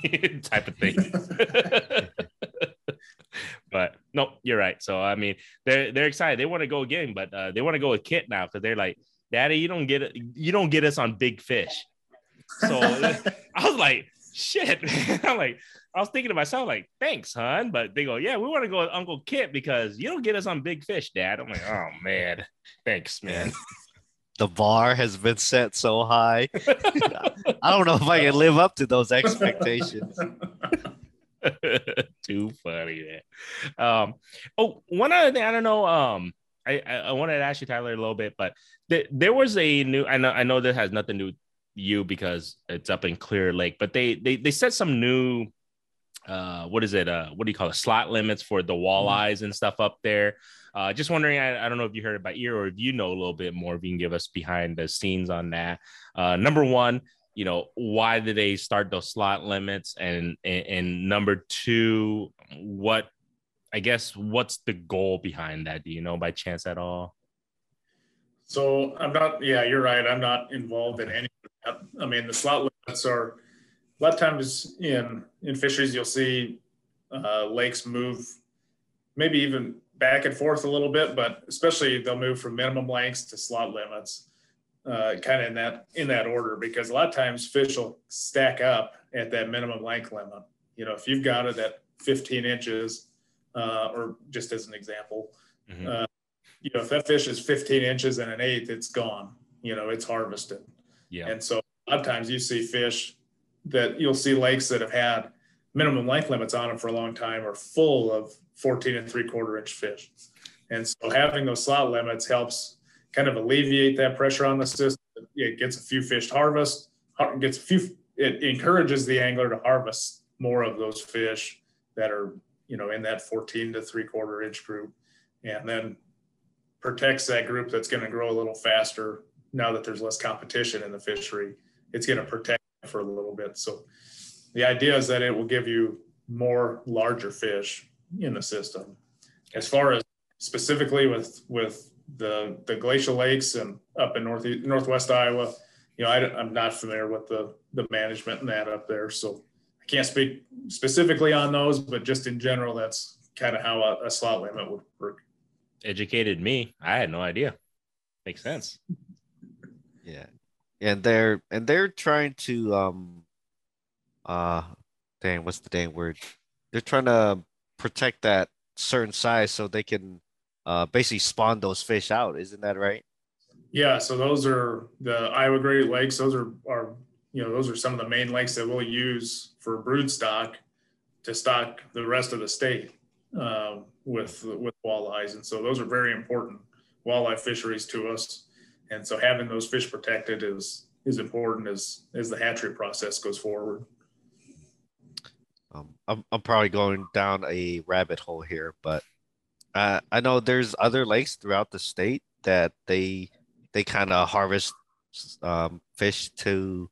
it, type of thing. but no, you're right. So I mean, they're they're excited. They want to go again, but uh, they want to go with Kit now because they're like, Daddy, you don't get it. You don't get us on big fish. So I was like, shit. I'm like, I was thinking to myself, like, thanks, hon. But they go, yeah, we want to go with Uncle Kit because you don't get us on big fish, Dad. I'm like, oh man, thanks, man. The bar has been set so high. I don't know if I can live up to those expectations. Too funny, man. Um, oh, one other thing, I don't know. Um, I, I, I wanted to ask you, Tyler, a little bit, but th- there was a new. I know I know that has nothing to do with you because it's up in Clear Lake, but they they they set some new. Uh, what is it? Uh, what do you call it? Slot limits for the walleyes mm-hmm. and stuff up there. Uh, just wondering, I, I don't know if you heard it by ear or if you know a little bit more, if you can give us behind the scenes on that. Uh, number one, you know why did they start those slot limits? And, and and, number two what i guess what's the goal behind that? Do you know by chance at all? So i'm not yeah you're right. I'm not involved in any of that. I mean the slot limits are a lot of times in in fisheries you'll see uh, lakes move maybe even back and forth a little bit but especially they'll move from minimum lengths to slot limits uh, kind of in that in that order because a lot of times fish will stack up at that minimum length limit. You know, if you've got it at 15 inches, uh, or just as an example, mm-hmm. uh, you know, if that fish is 15 inches and an eighth, it's gone. You know, it's harvested. Yeah. And so a lot of times you see fish that you'll see lakes that have had minimum length limits on them for a long time are full of 14 and three quarter inch fish. And so having those slot limits helps kind of alleviate that pressure on the system. It gets a few fish to harvest, gets a few, it encourages the angler to harvest more of those fish that are, you know, in that 14 to three quarter inch group. And then protects that group that's going to grow a little faster now that there's less competition in the fishery. It's going to protect for a little bit. So the idea is that it will give you more larger fish in the system. As far as specifically with with the the glacial lakes and up in north northwest Iowa. You know, I, am not familiar with the the management and that up there, so I can't speak specifically on those. But just in general, that's kind of how a, a slot limit would work. Educated me. I had no idea. Makes sense. Yeah, and they're and they're trying to um, uh, dang, what's the dang word? They're trying to protect that certain size so they can uh, basically spawn those fish out. Isn't that right? Yeah. So those are the Iowa Great Lakes. Those are, are you know, those are some of the main lakes that we'll use for brood stock to stock the rest of the state uh, with with walleyes. And so those are very important walleye fisheries to us. And so having those fish protected is is important as as the hatchery process goes forward. Um, I'm I'm probably going down a rabbit hole here, but uh, I know there's other lakes throughout the state that they they kind of harvest um, fish to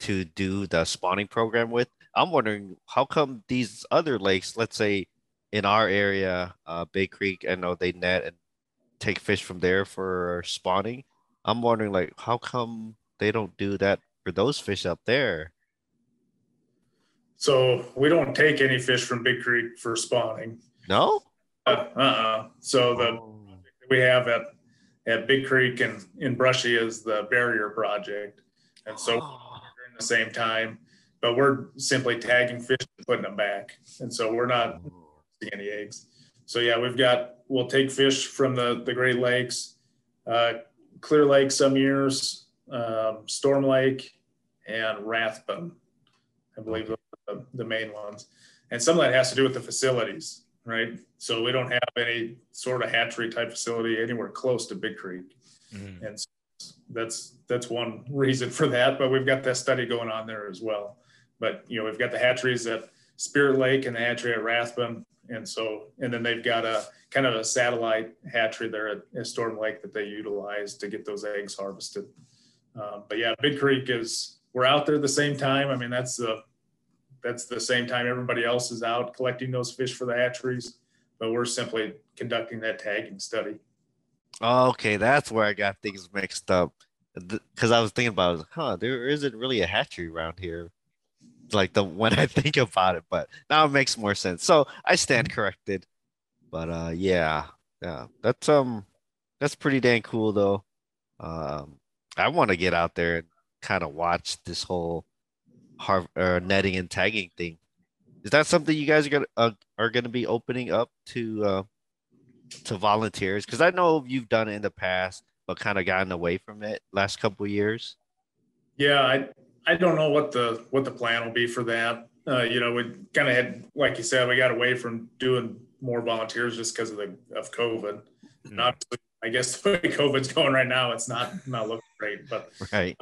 to do the spawning program with. I'm wondering how come these other lakes, let's say in our area, uh, Big Creek, I know they net and take fish from there for spawning. I'm wondering like how come they don't do that for those fish up there? So we don't take any fish from Big Creek for spawning. No. Uh, uh So the oh. we have at at Big Creek and in Brushy is the barrier project, and so oh. during the same time, but we're simply tagging fish and putting them back, and so we're not seeing any eggs. So yeah, we've got we'll take fish from the the Great Lakes, uh, Clear Lake some years, um, Storm Lake, and Rathbun. I believe the, the main ones, and some of that has to do with the facilities, right? So we don't have any sort of hatchery type facility anywhere close to Big Creek, Mhm. and so that's that's one reason for that. But we've got that study going on there as well. But you know, we've got the hatcheries at Spirit Lake and the hatchery at Rathbun, and so and then they've got a kind of a satellite hatchery there at, at Storm Lake that they utilize to get those eggs harvested. Um, but yeah, Big Creek is we're out there at the same time. I mean, that's the that's the same time everybody else is out collecting those fish for the hatcheries, but we're simply conducting that tagging study. Okay, that's where I got things mixed up. Because I was thinking about, it, huh, there isn't really a hatchery around here. Like the when I think about it, but now it makes more sense. So I stand corrected. But uh, yeah, yeah, that's um, that's pretty dang cool though. Um, I want to get out there and kind of watch this whole har- uh, netting and tagging thing. Is that something you guys are gonna uh, are gonna be opening up to uh, to volunteers? Because I know you've done it in the past, but kind of gotten away from it last couple years. Yeah, I I don't know what the what the plan will be for that. Uh, you know, we kind of had, like you said, we got away from doing more volunteers just because of the of COVID. And obviously, I guess the way COVID's going right now, it's not not looking great. But Right.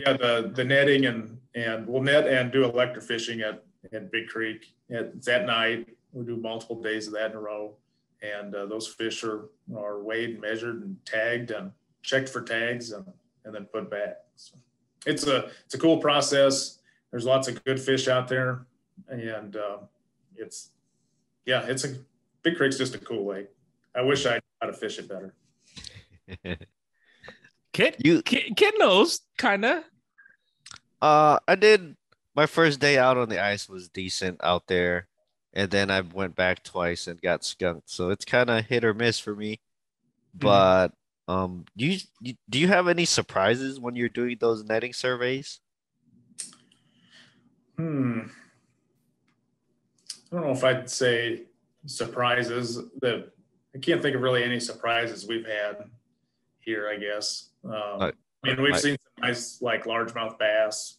But yeah, the the netting and and we'll net and do electrofishing at at Big Creek. It's at night. We do multiple days of that in a row, and uh, those fish are are weighed, and measured, and tagged, and checked for tags, and and then put back. So it's a it's a cool process. There's lots of good fish out there, and uh, it's yeah, it's a Big Creek's just a cool lake. I wish I knew how to fish it better. Kid, You- kid, kid knows kind of. Uh, I did my first day out on the ice was decent out there, and then I went back twice and got skunked. So it's kind of hit or miss for me. But um, do you, you do you have any surprises when you're doing those netting surveys? Hmm. I don't know if I'd say surprises. That I can't think of really any surprises we've had here. I guess. Um, Uh, I mean, we've I- seen some nice like largemouth bass.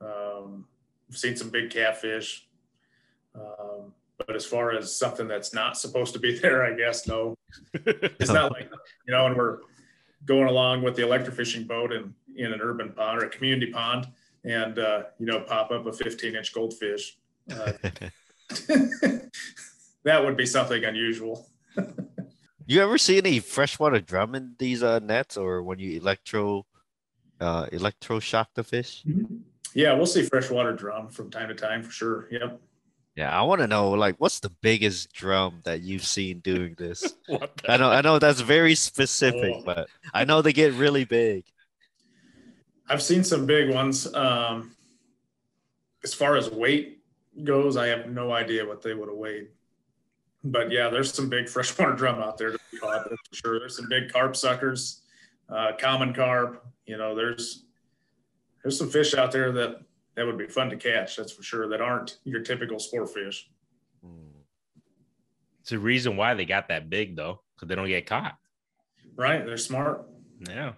Um, we've seen some big catfish. Um, but as far as something that's not supposed to be there, I guess no. It's not like you know, and we're going along with the electrofishing boat in in an urban pond or a community pond, and uh, you know, pop up a 15 inch goldfish. Uh, that would be something unusual. You ever see any freshwater drum in these uh nets or when you electro uh electro shock the fish? Yeah, we'll see freshwater drum from time to time for sure. Yep. Yeah, I want to know like what's the biggest drum that you've seen doing this? I know I know that's very specific, Oh. but I know they get really big. I've seen some big ones. Um, as far as weight goes, I have no idea what they would have weighed. But yeah, there's some big freshwater drum out there to be caught, for sure. There's some big carp suckers, uh, common carp. You know, there's there's some fish out there that that would be fun to catch. That's for sure. That aren't your typical sport fish. Hmm. It's the reason why they got that big though, because they don't get caught. Right? They're smart. Yeah.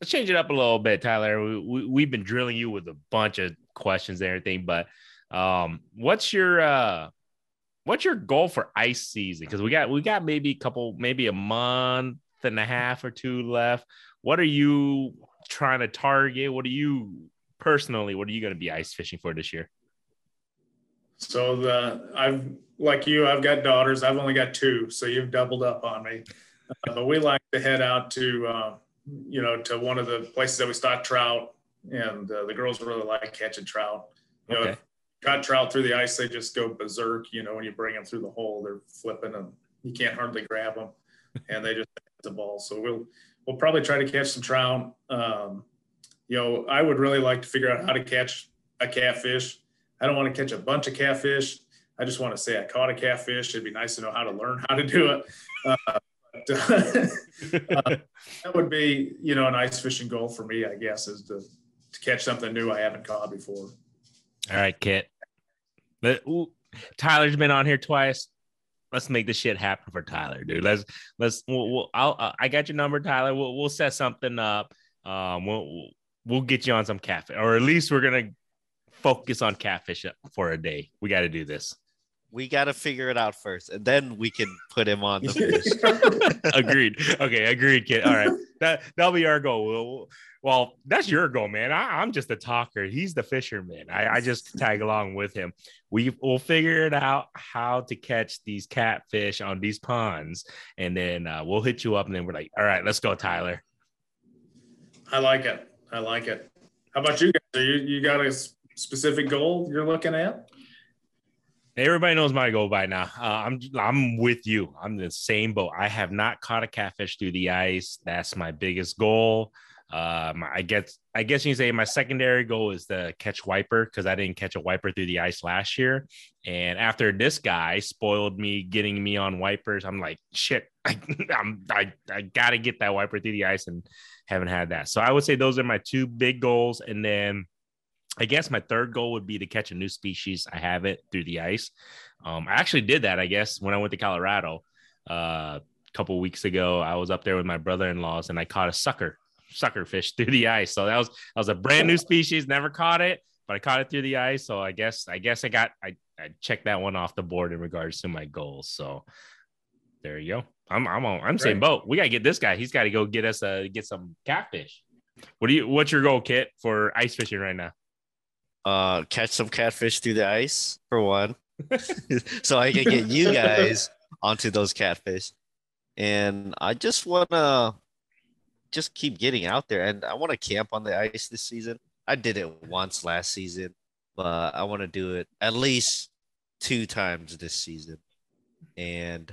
Let's change it up a little bit, Tyler. We, we, we've been drilling you with a bunch of questions and everything, but um, what's your uh, what's your goal for ice season? Because we got we got maybe a couple, maybe a month and a half or two left. What are you trying to target? What are you personally? What are you going to be ice fishing for this year? So the I've like you, I've got daughters. I've only got two, so you've doubled up on me. Uh, but we like to head out to uh, you know to one of the places that we stock trout, and uh, the girls really like catching trout. You know, Okay. Got trout through the ice, they just go berserk. You know, when you bring them through the hole, they're flipping and you can't hardly grab them, and they just hit the ball. So we'll we'll probably try to catch some trout. Um, you know, I would really like to figure out how to catch a catfish. I don't want to catch a bunch of catfish. I just want to say I caught a catfish. It'd be nice to know how to learn how to do it. Uh, but, uh, that would be, you know, an ice fishing goal for me, I guess, is to, to catch something new I haven't caught before. All right, Kit. But, ooh, Tyler's been on here twice. Let's make this shit happen for Tyler, dude. Let's let's. We'll, we'll I'll uh, I got your number, Tyler. We'll we'll set something up. Um, we'll we'll get you on some catfish, or at least we're gonna focus on catfish for a day. We got to do this. We got to figure it out first, and then we can put him on the fish. agreed. Okay, agreed, kid. All right, that that'll be our goal. We'll, well, that's your goal, man. I, am just a talker. He's the fisherman. I, I just tag along with him. We will figure it out how to catch these catfish on these ponds, and then uh, we'll hit you up, and then we're like, all right, let's go, Tyler. I like it. I like it. How about you guys? Are you you got a specific goal you're looking at? Everybody knows my goal by now. Uh, I'm I'm with you. I'm the same boat. I have not caught a catfish through the ice. That's my biggest goal. Um, I guess I guess you can say my secondary goal is to catch wiper because I didn't catch a wiper through the ice last year. And after this guy spoiled me getting me on wipers, I'm like, shit, I I'm, I I gotta get that wiper through the ice and haven't had that. So I would say those are my two big goals. And then I guess my third goal would be to catch a new species. I have it through the ice. Um, I actually did that, I guess, when I went to Colorado uh, a couple weeks ago. I was up there with my brother-in-laws and I caught a sucker, sucker fish through the ice. So that was that was a brand new species. Never caught it, but I caught it through the ice. So I guess I guess I got I, I checked that one off the board in regards to my goals. So there you go. I'm I'm on I'm saying boat. We gotta get this guy. He's got to go get us a get some catfish. What do you? What's your goal, Kit, for ice fishing right now? uh, catch some catfish through the ice for one, so I can get you guys onto those catfish. And I just want to just keep getting out there, and I want to camp on the ice this season. I did it once last season, but I want to do it at least two times this season. And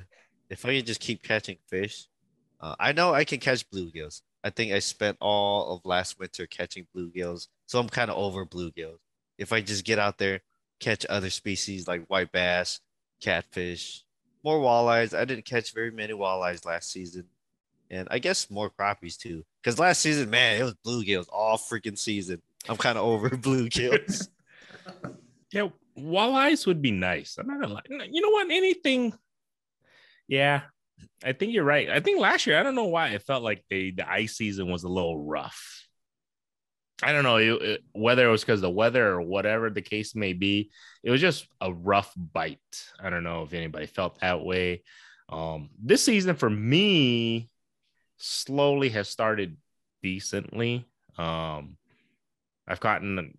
if I can just keep catching fish, uh, I know I can catch bluegills. I think I spent all of last winter catching bluegills, so I'm kind of over bluegills if I just get out there, catch other species like white bass, catfish, more walleyes. I didn't catch very many walleyes last season. And I guess more crappies too. Because last season, man, it was bluegills all freaking season. I'm kind of over bluegills. yeah, walleyes would be nice. I'm not gonna lie. You know what? Anything. Yeah, I think you're right. I think last year, I don't know why it felt like the ice season was a little rough. I don't know it, it, whether it was because the weather or whatever the case may be. It was just a rough bite. I don't know if anybody felt that way. Um, this season for me slowly has started decently. Um, I've gotten,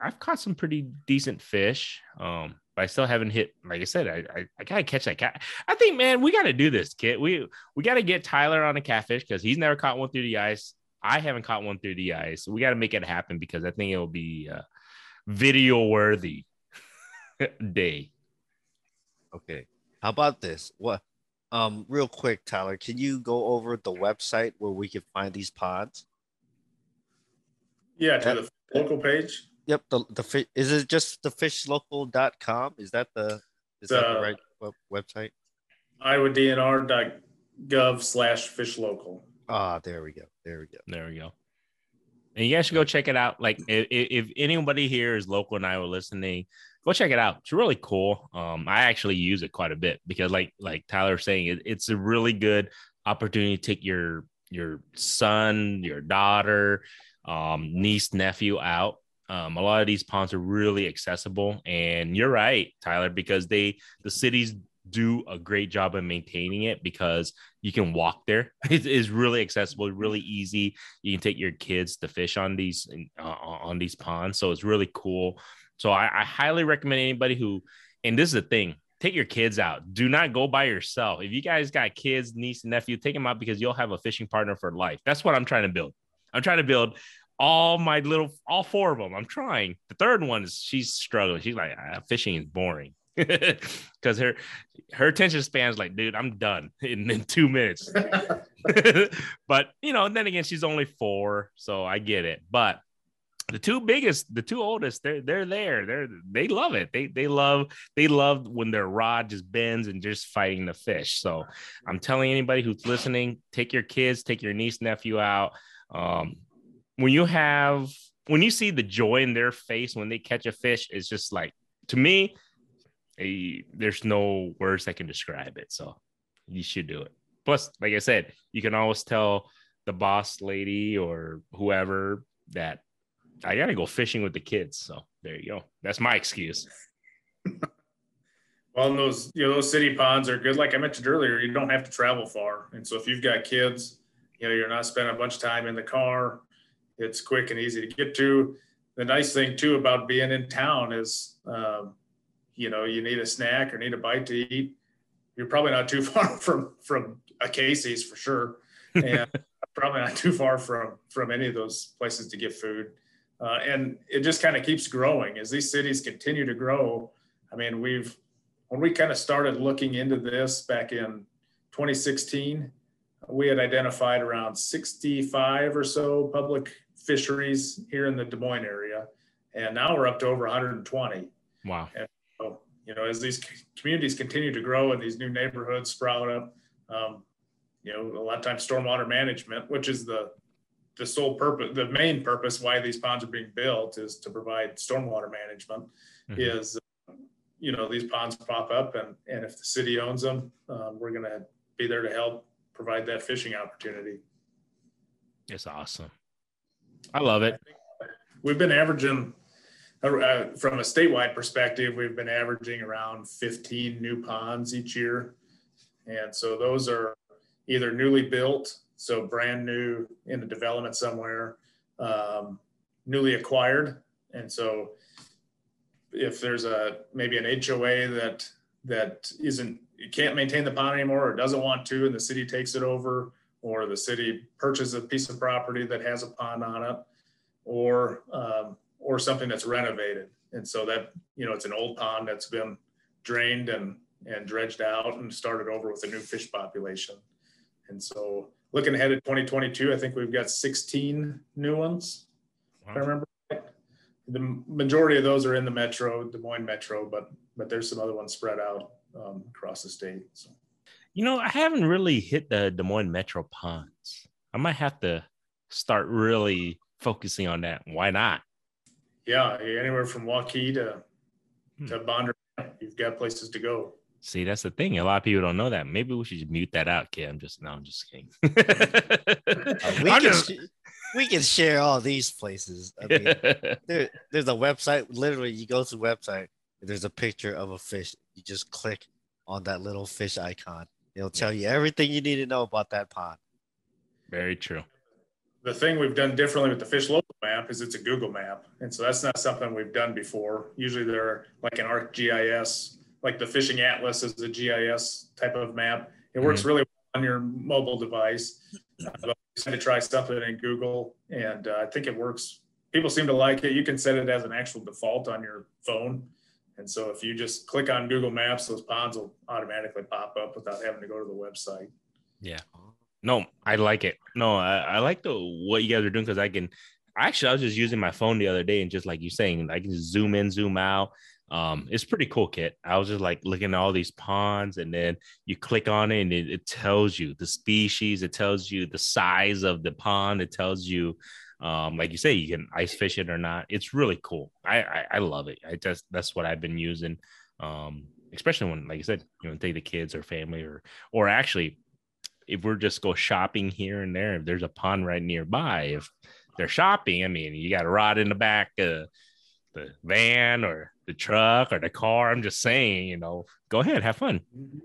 I've caught some pretty decent fish. Um, but I still haven't hit. Like I said, I I, I gotta catch that cat. I think, man, we gotta do this, kid. We we gotta get Tyler on a catfish because he's never caught one through the ice. I haven't caught one through the ice. We got to make it happen because I think it'll be a video worthy day. Okay. How about this? What um real quick, Tyler, can you go over the website where we can find these pods? Yeah, to the local page. Yep, the the is it just the fishlocal.com? Is that the is the, that the right web, website? iowadnr.gov slash fishlocal. Ah, there we go. There we go. There we go. And you guys should go check it out. Like if, if anybody here is local and I were listening, go check it out. It's really cool. Um, I actually use it quite a bit because like like Tyler saying, it, it's a really good opportunity to take your your son, your daughter, um, niece, nephew out. Um, a lot of these ponds are really accessible, and you're right, Tyler, because they the cities do a great job of maintaining it because you can walk there. It is really accessible, really easy. You can take your kids to fish on these uh, on these ponds, so it's really cool. So I, I highly recommend anybody who, and this is the thing, take your kids out. Do not go by yourself. If you guys got kids, niece, and nephew, take them out because you'll have a fishing partner for life. That's what I'm trying to build. I'm trying to build all my little, all four of them. I'm trying. The third one is she's struggling. She's like, ah, fishing is boring because her her attention span is like, dude, I'm done in, in two minutes. but you know, then again, she's only four, so I get it. But the two biggest, the two oldest, they're they're there. They're they love it. They they love they love when their rod just bends and just fighting the fish. So I'm telling anybody who's listening, take your kids, take your niece nephew out. Um, when you have when you see the joy in their face when they catch a fish, it's just like to me, a, there's no words that can describe it. So you should do it. Plus, like I said, you can always tell the boss lady or whoever that I gotta go fishing with the kids. So there you go. That's my excuse. Well, and those you know those city ponds are good. Like I mentioned earlier, you don't have to travel far, and so if you've got kids, you know you're not spending a bunch of time in the car. It's quick and easy to get to. The nice thing too about being in town is, um, you know, you need a snack or need a bite to eat. You're probably not too far from from a Casey's for sure, and probably not too far from from any of those places to get food. Uh, and it just kind of keeps growing as these cities continue to grow. I mean, we've when we kind of started looking into this back in 2016, we had identified around 65 or so public fisheries here in the Des Moines area, and now we're up to over 120. Wow. And, so, you know, as these communities continue to grow and these new neighborhoods sprout up, um, you know, a lot of times stormwater management, which is the the sole purpose, the main purpose why these ponds are being built is to provide stormwater management. Mm-hmm. Is you know these ponds pop up and and if the city owns them, um, we're going to be there to help provide that fishing opportunity. It's awesome. I love it. We've been averaging uh, from a statewide perspective, we've been averaging around 15 new ponds each year. And so those are either newly built, so brand new in a development somewhere, um, newly acquired. And so if there's a maybe an HOA that that isn't can't maintain the pond anymore or doesn't want to and the city takes it over or the city purchases a piece of property that has a pond on it or um, or something that's renovated and so that you know it's an old pond that's been drained and and dredged out and started over with a new fish population and so looking ahead at 2022 i think we've got 16 new ones wow. if i remember the majority of those are in the metro, Des Moines metro, but but there's some other ones spread out um, across the state. So, you know, I haven't really hit the Des Moines metro ponds. I might have to start really focusing on that. Why not? Yeah, anywhere from Waukee to hmm. to Bonder, you've got places to go. See, that's the thing. A lot of people don't know that. Maybe we should just mute that out, kid. I'm just no, I'm just kidding. uh, we, I'm can, just... we can share all these places. I mean, there, there's a website. Literally, you go to the website. There's a picture of a fish. You just click on that little fish icon. It'll tell you everything you need to know about that pond. Very true. The thing we've done differently with the fish local map is it's a Google map, and so that's not something we've done before. Usually, they're like an ArcGIS like the fishing atlas is a GIS type of map. It works mm-hmm. really well on your mobile device. Uh, but to try something in Google, and uh, I think it works. People seem to like it. You can set it as an actual default on your phone, and so if you just click on Google Maps, those ponds will automatically pop up without having to go to the website. Yeah. No, I like it. No, I, I like the what you guys are doing because I can. Actually, I was just using my phone the other day, and just like you're saying, I can zoom in, zoom out um it's pretty cool kit. I was just like looking at all these ponds and then you click on it and it, it, tells you the species it tells you the size of the pond it tells you um like you say you can ice fish it or not. It's really cool. I i, I love it. I just that's what i've been using um especially when like I said you know take the kids or family or or actually if we're just go shopping here and there if there's a pond right nearby if they're shopping i mean you got a rod in the back uh the van or the truck or the car. I'm just saying, you know, go ahead, have fun.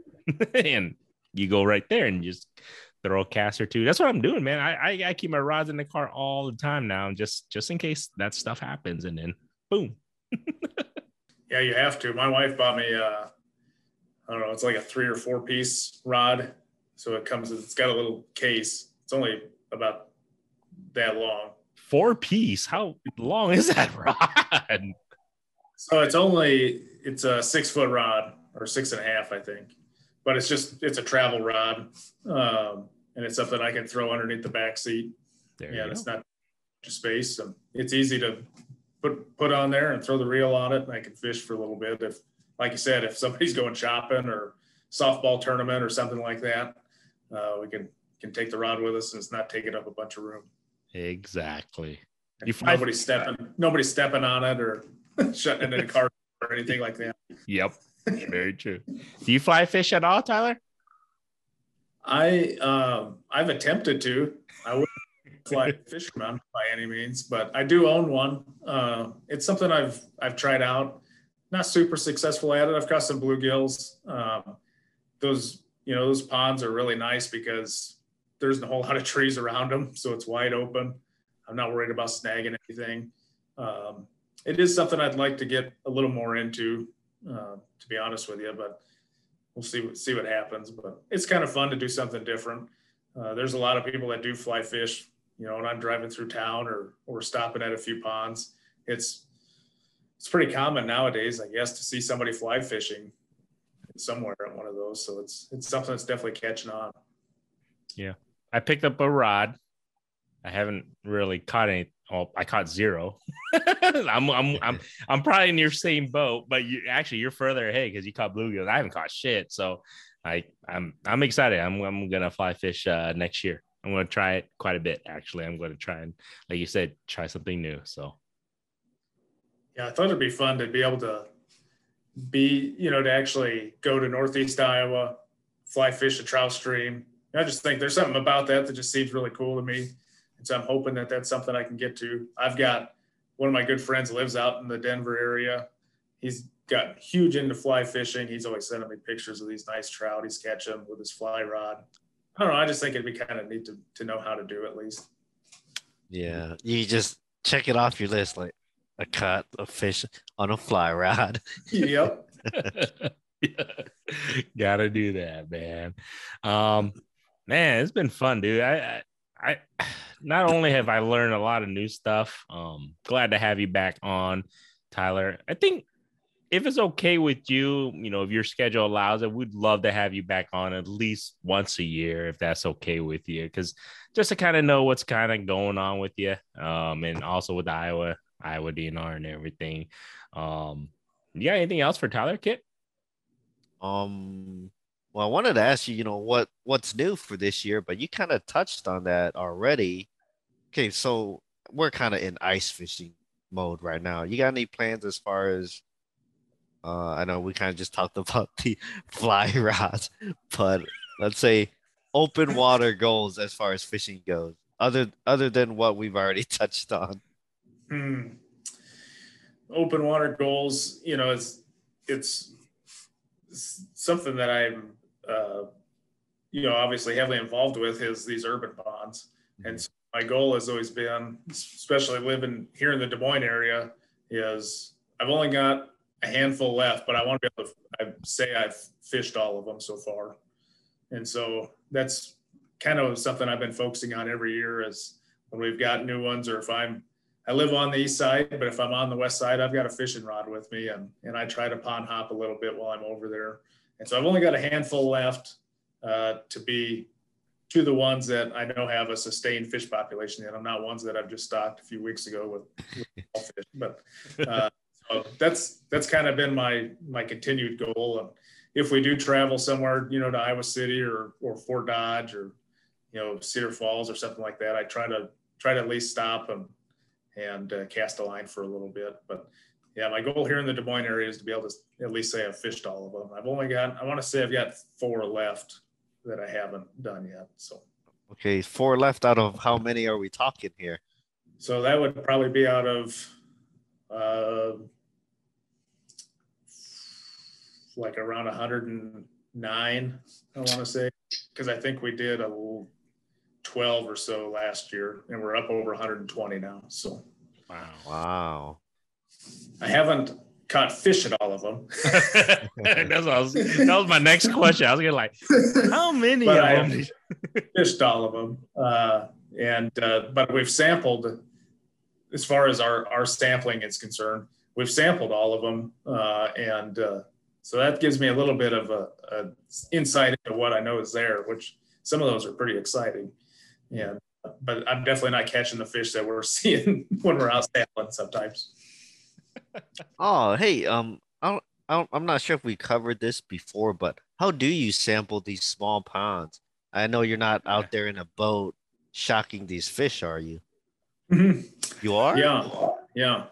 and you go right there and just throw a cast or two. That's what I'm doing, man. I, I, I keep my rods in the car all the time now, just just in case that stuff happens, and then boom. yeah, you have to. My wife bought me uh I don't know, it's like a three or four piece rod. So it comes, it's got a little case. It's only about that long four piece. How long is that rod? So it's only it's a six foot rod or six and a half, I think. But it's just it's a travel rod, um, and it's something I can throw underneath the back seat. There yeah, it's not much space, and it's easy to put put on there and throw the reel on it, and I can fish for a little bit. If, like you said, if somebody's going shopping or softball tournament or something like that, uh, we can can take the rod with us, and it's not taking up a bunch of room. Exactly. You find nobody stepping, nobody stepping on it or shutting in a car or anything like that. Yep. Very true. Do you fly fish at all, Tyler? I um, I've attempted to. I wouldn't fly fisherman by any means, but I do own one. Uh, it's something I've I've tried out. Not super successful at it. I've caught some bluegills. Um, those you know those ponds are really nice because there's a whole lot of trees around them, so it's wide open. I'm not worried about snagging anything. Um, it is something I'd like to get a little more into, uh, to be honest with you, but we'll see what see what happens. But it's kind of fun to do something different. Uh, there's a lot of people that do fly fish. You know, when I'm driving through town or or stopping at a few ponds, it's it's pretty common nowadays, I guess, to see somebody fly fishing somewhere at one of those. So it's it's something that's definitely catching on. Yeah, I picked up a rod. I haven't really caught any. Oh, I caught zero. I'm I'm I'm I'm probably in your same boat, but you actually you're further ahead because you caught bluegills. I haven't caught shit, so I I'm I'm excited. I'm I'm gonna fly fish uh, next year. I'm gonna try it quite a bit. Actually, I'm gonna try and like you said, try something new. So yeah, I thought it'd be fun to be able to be you know to actually go to Northeast Iowa, fly fish a trout stream. I just think there's something about that that just seems really cool to me. And so I'm hoping that that's something I can get to. I've got one of my good friends lives out in the Denver area. He's got huge into fly fishing. He's always sending me pictures of these nice trout he's catching them with his fly rod. I don't know. I just think it'd be kind of neat to, to know how to do at least. Yeah, you just check it off your list, like a cut of fish on a fly rod. yep. Gotta do that, man. Um, man, it's been fun, dude. I, I, I, not only have I learned a lot of new stuff. Um, glad to have you back on, Tyler. I think if it's okay with you, you know, if your schedule allows it, we'd love to have you back on at least once a year, if that's okay with you, because just to kind of know what's kind of going on with you, um, and also with Iowa, Iowa DNR and everything. Um, you got anything else for Tyler, Kit? Um, well, I wanted to ask you, you know, what what's new for this year, but you kind of touched on that already. Okay, so we're kind of in ice fishing mode right now. You got any plans as far as uh, I know we kind of just talked about the fly rods, but let's say open water goals as far as fishing goes, other other than what we've already touched on. Hmm. Open water goals, you know, it's it's, it's something that I'm, uh, you know, obviously heavily involved with is these urban ponds, and so my goal has always been, especially living here in the Des Moines area, is I've only got a handful left, but I want to be able to I say I've fished all of them so far. And so that's kind of something I've been focusing on every year is when we've got new ones or if I'm I live on the east side, but if I'm on the west side, I've got a fishing rod with me and and I try to pond hop a little bit while I'm over there. And so I've only got a handful left uh, to be to the ones that I know have a sustained fish population and I'm not ones that I've just stocked a few weeks ago with, with fish. But uh, so that's that's kind of been my my continued goal. And if we do travel somewhere, you know, to Iowa City or or Fort Dodge or you know Cedar Falls or something like that, I try to try to at least stop and and uh, cast a line for a little bit. But yeah, my goal here in the Des Moines area is to be able to at least say I've fished all of them. I've only got I want to say I've got four left that I haven't done yet. So okay, four left out of how many are we talking here? So that would probably be out of uh, like around 109, I want to say, because I think we did a 12 or so last year, and we're up over 120 now. So, wow, wow. I haven't caught fish at all of them. That's was, that was my next question. I was gonna like, how many but of I them? fished all of them, uh, and uh, but we've sampled as far as our our sampling is concerned. We've sampled all of them, uh, and uh, so that gives me a little bit of a, a, insight into what I know is there, which some of those are pretty exciting. Yeah, but I'm definitely not catching the fish that we're seeing when we're out sampling sometimes. Oh, hey, um, I don't, I don't, I'm not sure if we covered this before, but how do you sample these small ponds? I know you're not out there in a boat shocking these fish, are you? Mm-hmm. You are? Yeah, yeah,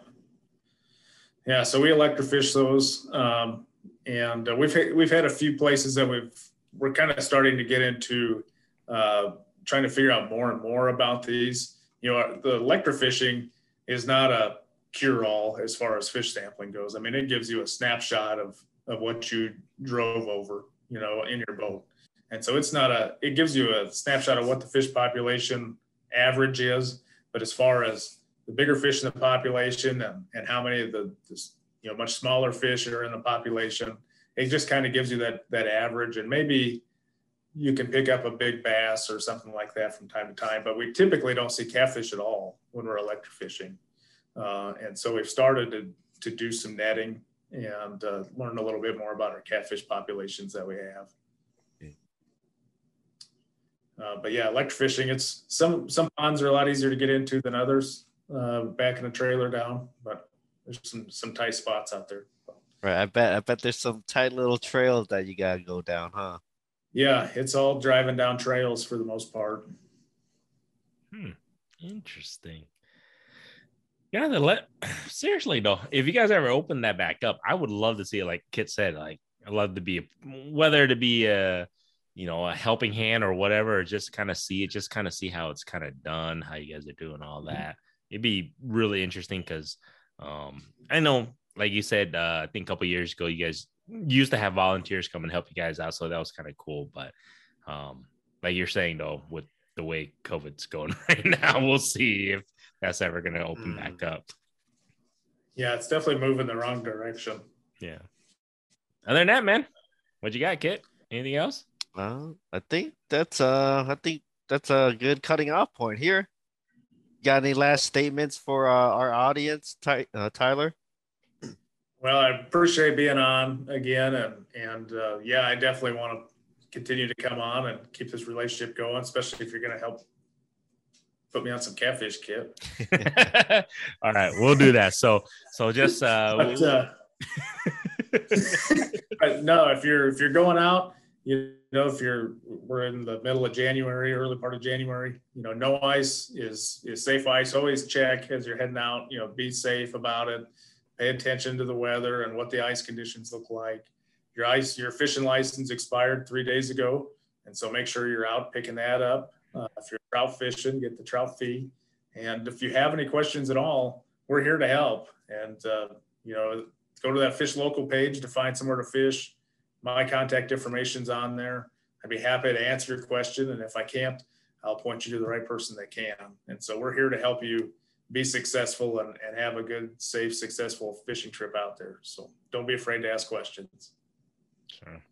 yeah. So we electrofish those, um, and uh, we've we've had a few places that we've we're kind of starting to get into uh, trying to figure out more and more about these. You know, the electrofishing is not a cure all as far as fish sampling goes. I mean, it gives you a snapshot of of what you drove over, you know, in your boat. And so it's not a, it gives you a snapshot of what the fish population average is. But as far as the bigger fish in the population and, and how many of the, you know, much smaller fish are in the population, it just kind of gives you that, that average. And maybe you can pick up a big bass or something like that from time to time. But we typically don't see catfish at all when we're electrofishing. Uh, and so we've started to, to do some netting and uh, learn a little bit more about our catfish populations that we have. Uh, but yeah, electrofishing, it's some some ponds are a lot easier to get into than others. Uh, backing a trailer down, but there's some some tight spots out there. Right, I bet I bet there's some tight little trails that you gotta go down, huh? Yeah, it's all driving down trails for the most part. Hmm. Interesting. Yeah, the let seriously though, if you guys ever open that back up, I would love to see it. Like Kit said, like I love to be a, whether to be a you know a helping hand or whatever, or just kind of see it, just kind of see how it's kind of done, how you guys are doing all mm-hmm. that. It'd be really interesting because um, I know, like you said, uh, I think a couple years ago, you guys used to have volunteers come and help you guys out, so that was kind of cool. But um, like you're saying though, with the way COVID's going right now, we'll see if that's ever going to open mm. back up. Yeah, it's definitely moving the wrong direction. Yeah. Other than that, man, what you got, Kit? Anything else? Uh, I think that's uh, I think that's a good cutting off point here. Got any last statements for uh, our audience, Ty- uh, Tyler? Well, I appreciate being on again, and and uh, yeah, I definitely want to continue to come on and keep this relationship going, especially if you're going to help put me on some catfish kit. All right, we'll do that. So so just uh, but, uh no, if you're if you're going out, you know, if you're we're in the middle of January, early part of January, you know, no ice is is safe ice. Always check as you're heading out. You know, be safe about it. Pay attention to the weather and what the ice conditions look like. Your ice, your fishing license expired three days ago, and so make sure you're out picking that up. Uh, if you're trout fishing, get the trout fee. And if you have any questions at all, we're here to help. And, uh, you know, go to that fish local page to find somewhere to fish. My contact information's on there. I'd be happy to answer your question. And if I can't, I'll point you to the right person that can. And so we're here to help you be successful and, and have a good, safe, successful fishing trip out there. So don't be afraid to ask questions. Sure.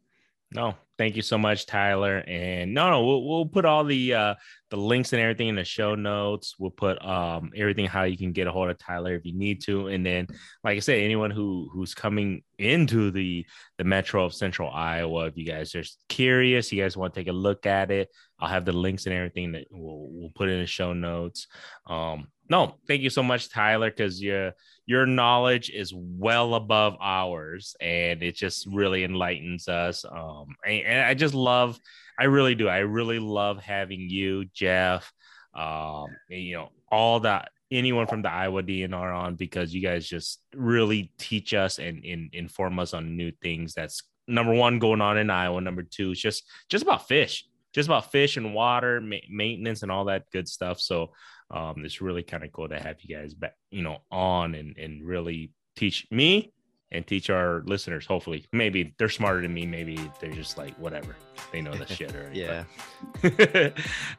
No, thank you so much, Tyler. And no, no, we'll, we'll put all the uh, the links and everything in the show notes. We'll put um everything how you can get a hold of Tyler if you need to. And then, like I said, anyone who who's coming into the the metro of Central Iowa, if you guys are curious, you guys want to take a look at it, I'll have the links and everything that we'll we'll put in the show notes. Um, no, thank you so much, Tyler, because your your knowledge is well above ours, and it just really enlightens us. Um, and, and I just love, I really do, I really love having you, Jeff, um, you know, all that anyone from the Iowa DNR on because you guys just really teach us and, and inform us on new things. That's number one going on in Iowa. Number two, it's just just about fish, just about fish and water ma- maintenance and all that good stuff. So um, it's really kind of cool to have you guys back, you know, on and and really teach me and teach our listeners. Hopefully, maybe they're smarter than me. Maybe they're just like whatever they know the shit already. yeah.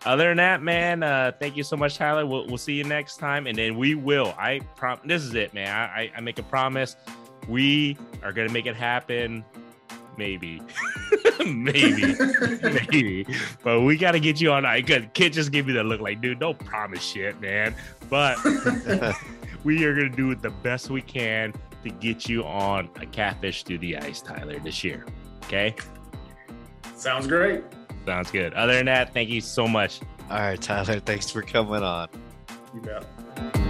Other than that, man, uh, thank you so much, Tyler. We'll, we'll see you next time, and then we will. I prom. This is it, man. I, I make a promise. We are gonna make it happen maybe, maybe, maybe. But we got to get you on. I could Kit just give me that look like, dude, don't promise shit, man. But we are gonna do it the best we can to get you on a catfish through the ice, Tyler, this year. Okay. Sounds great. Sounds good. Other than that, thank you so much. All right, Tyler. Thanks for coming on. You bet.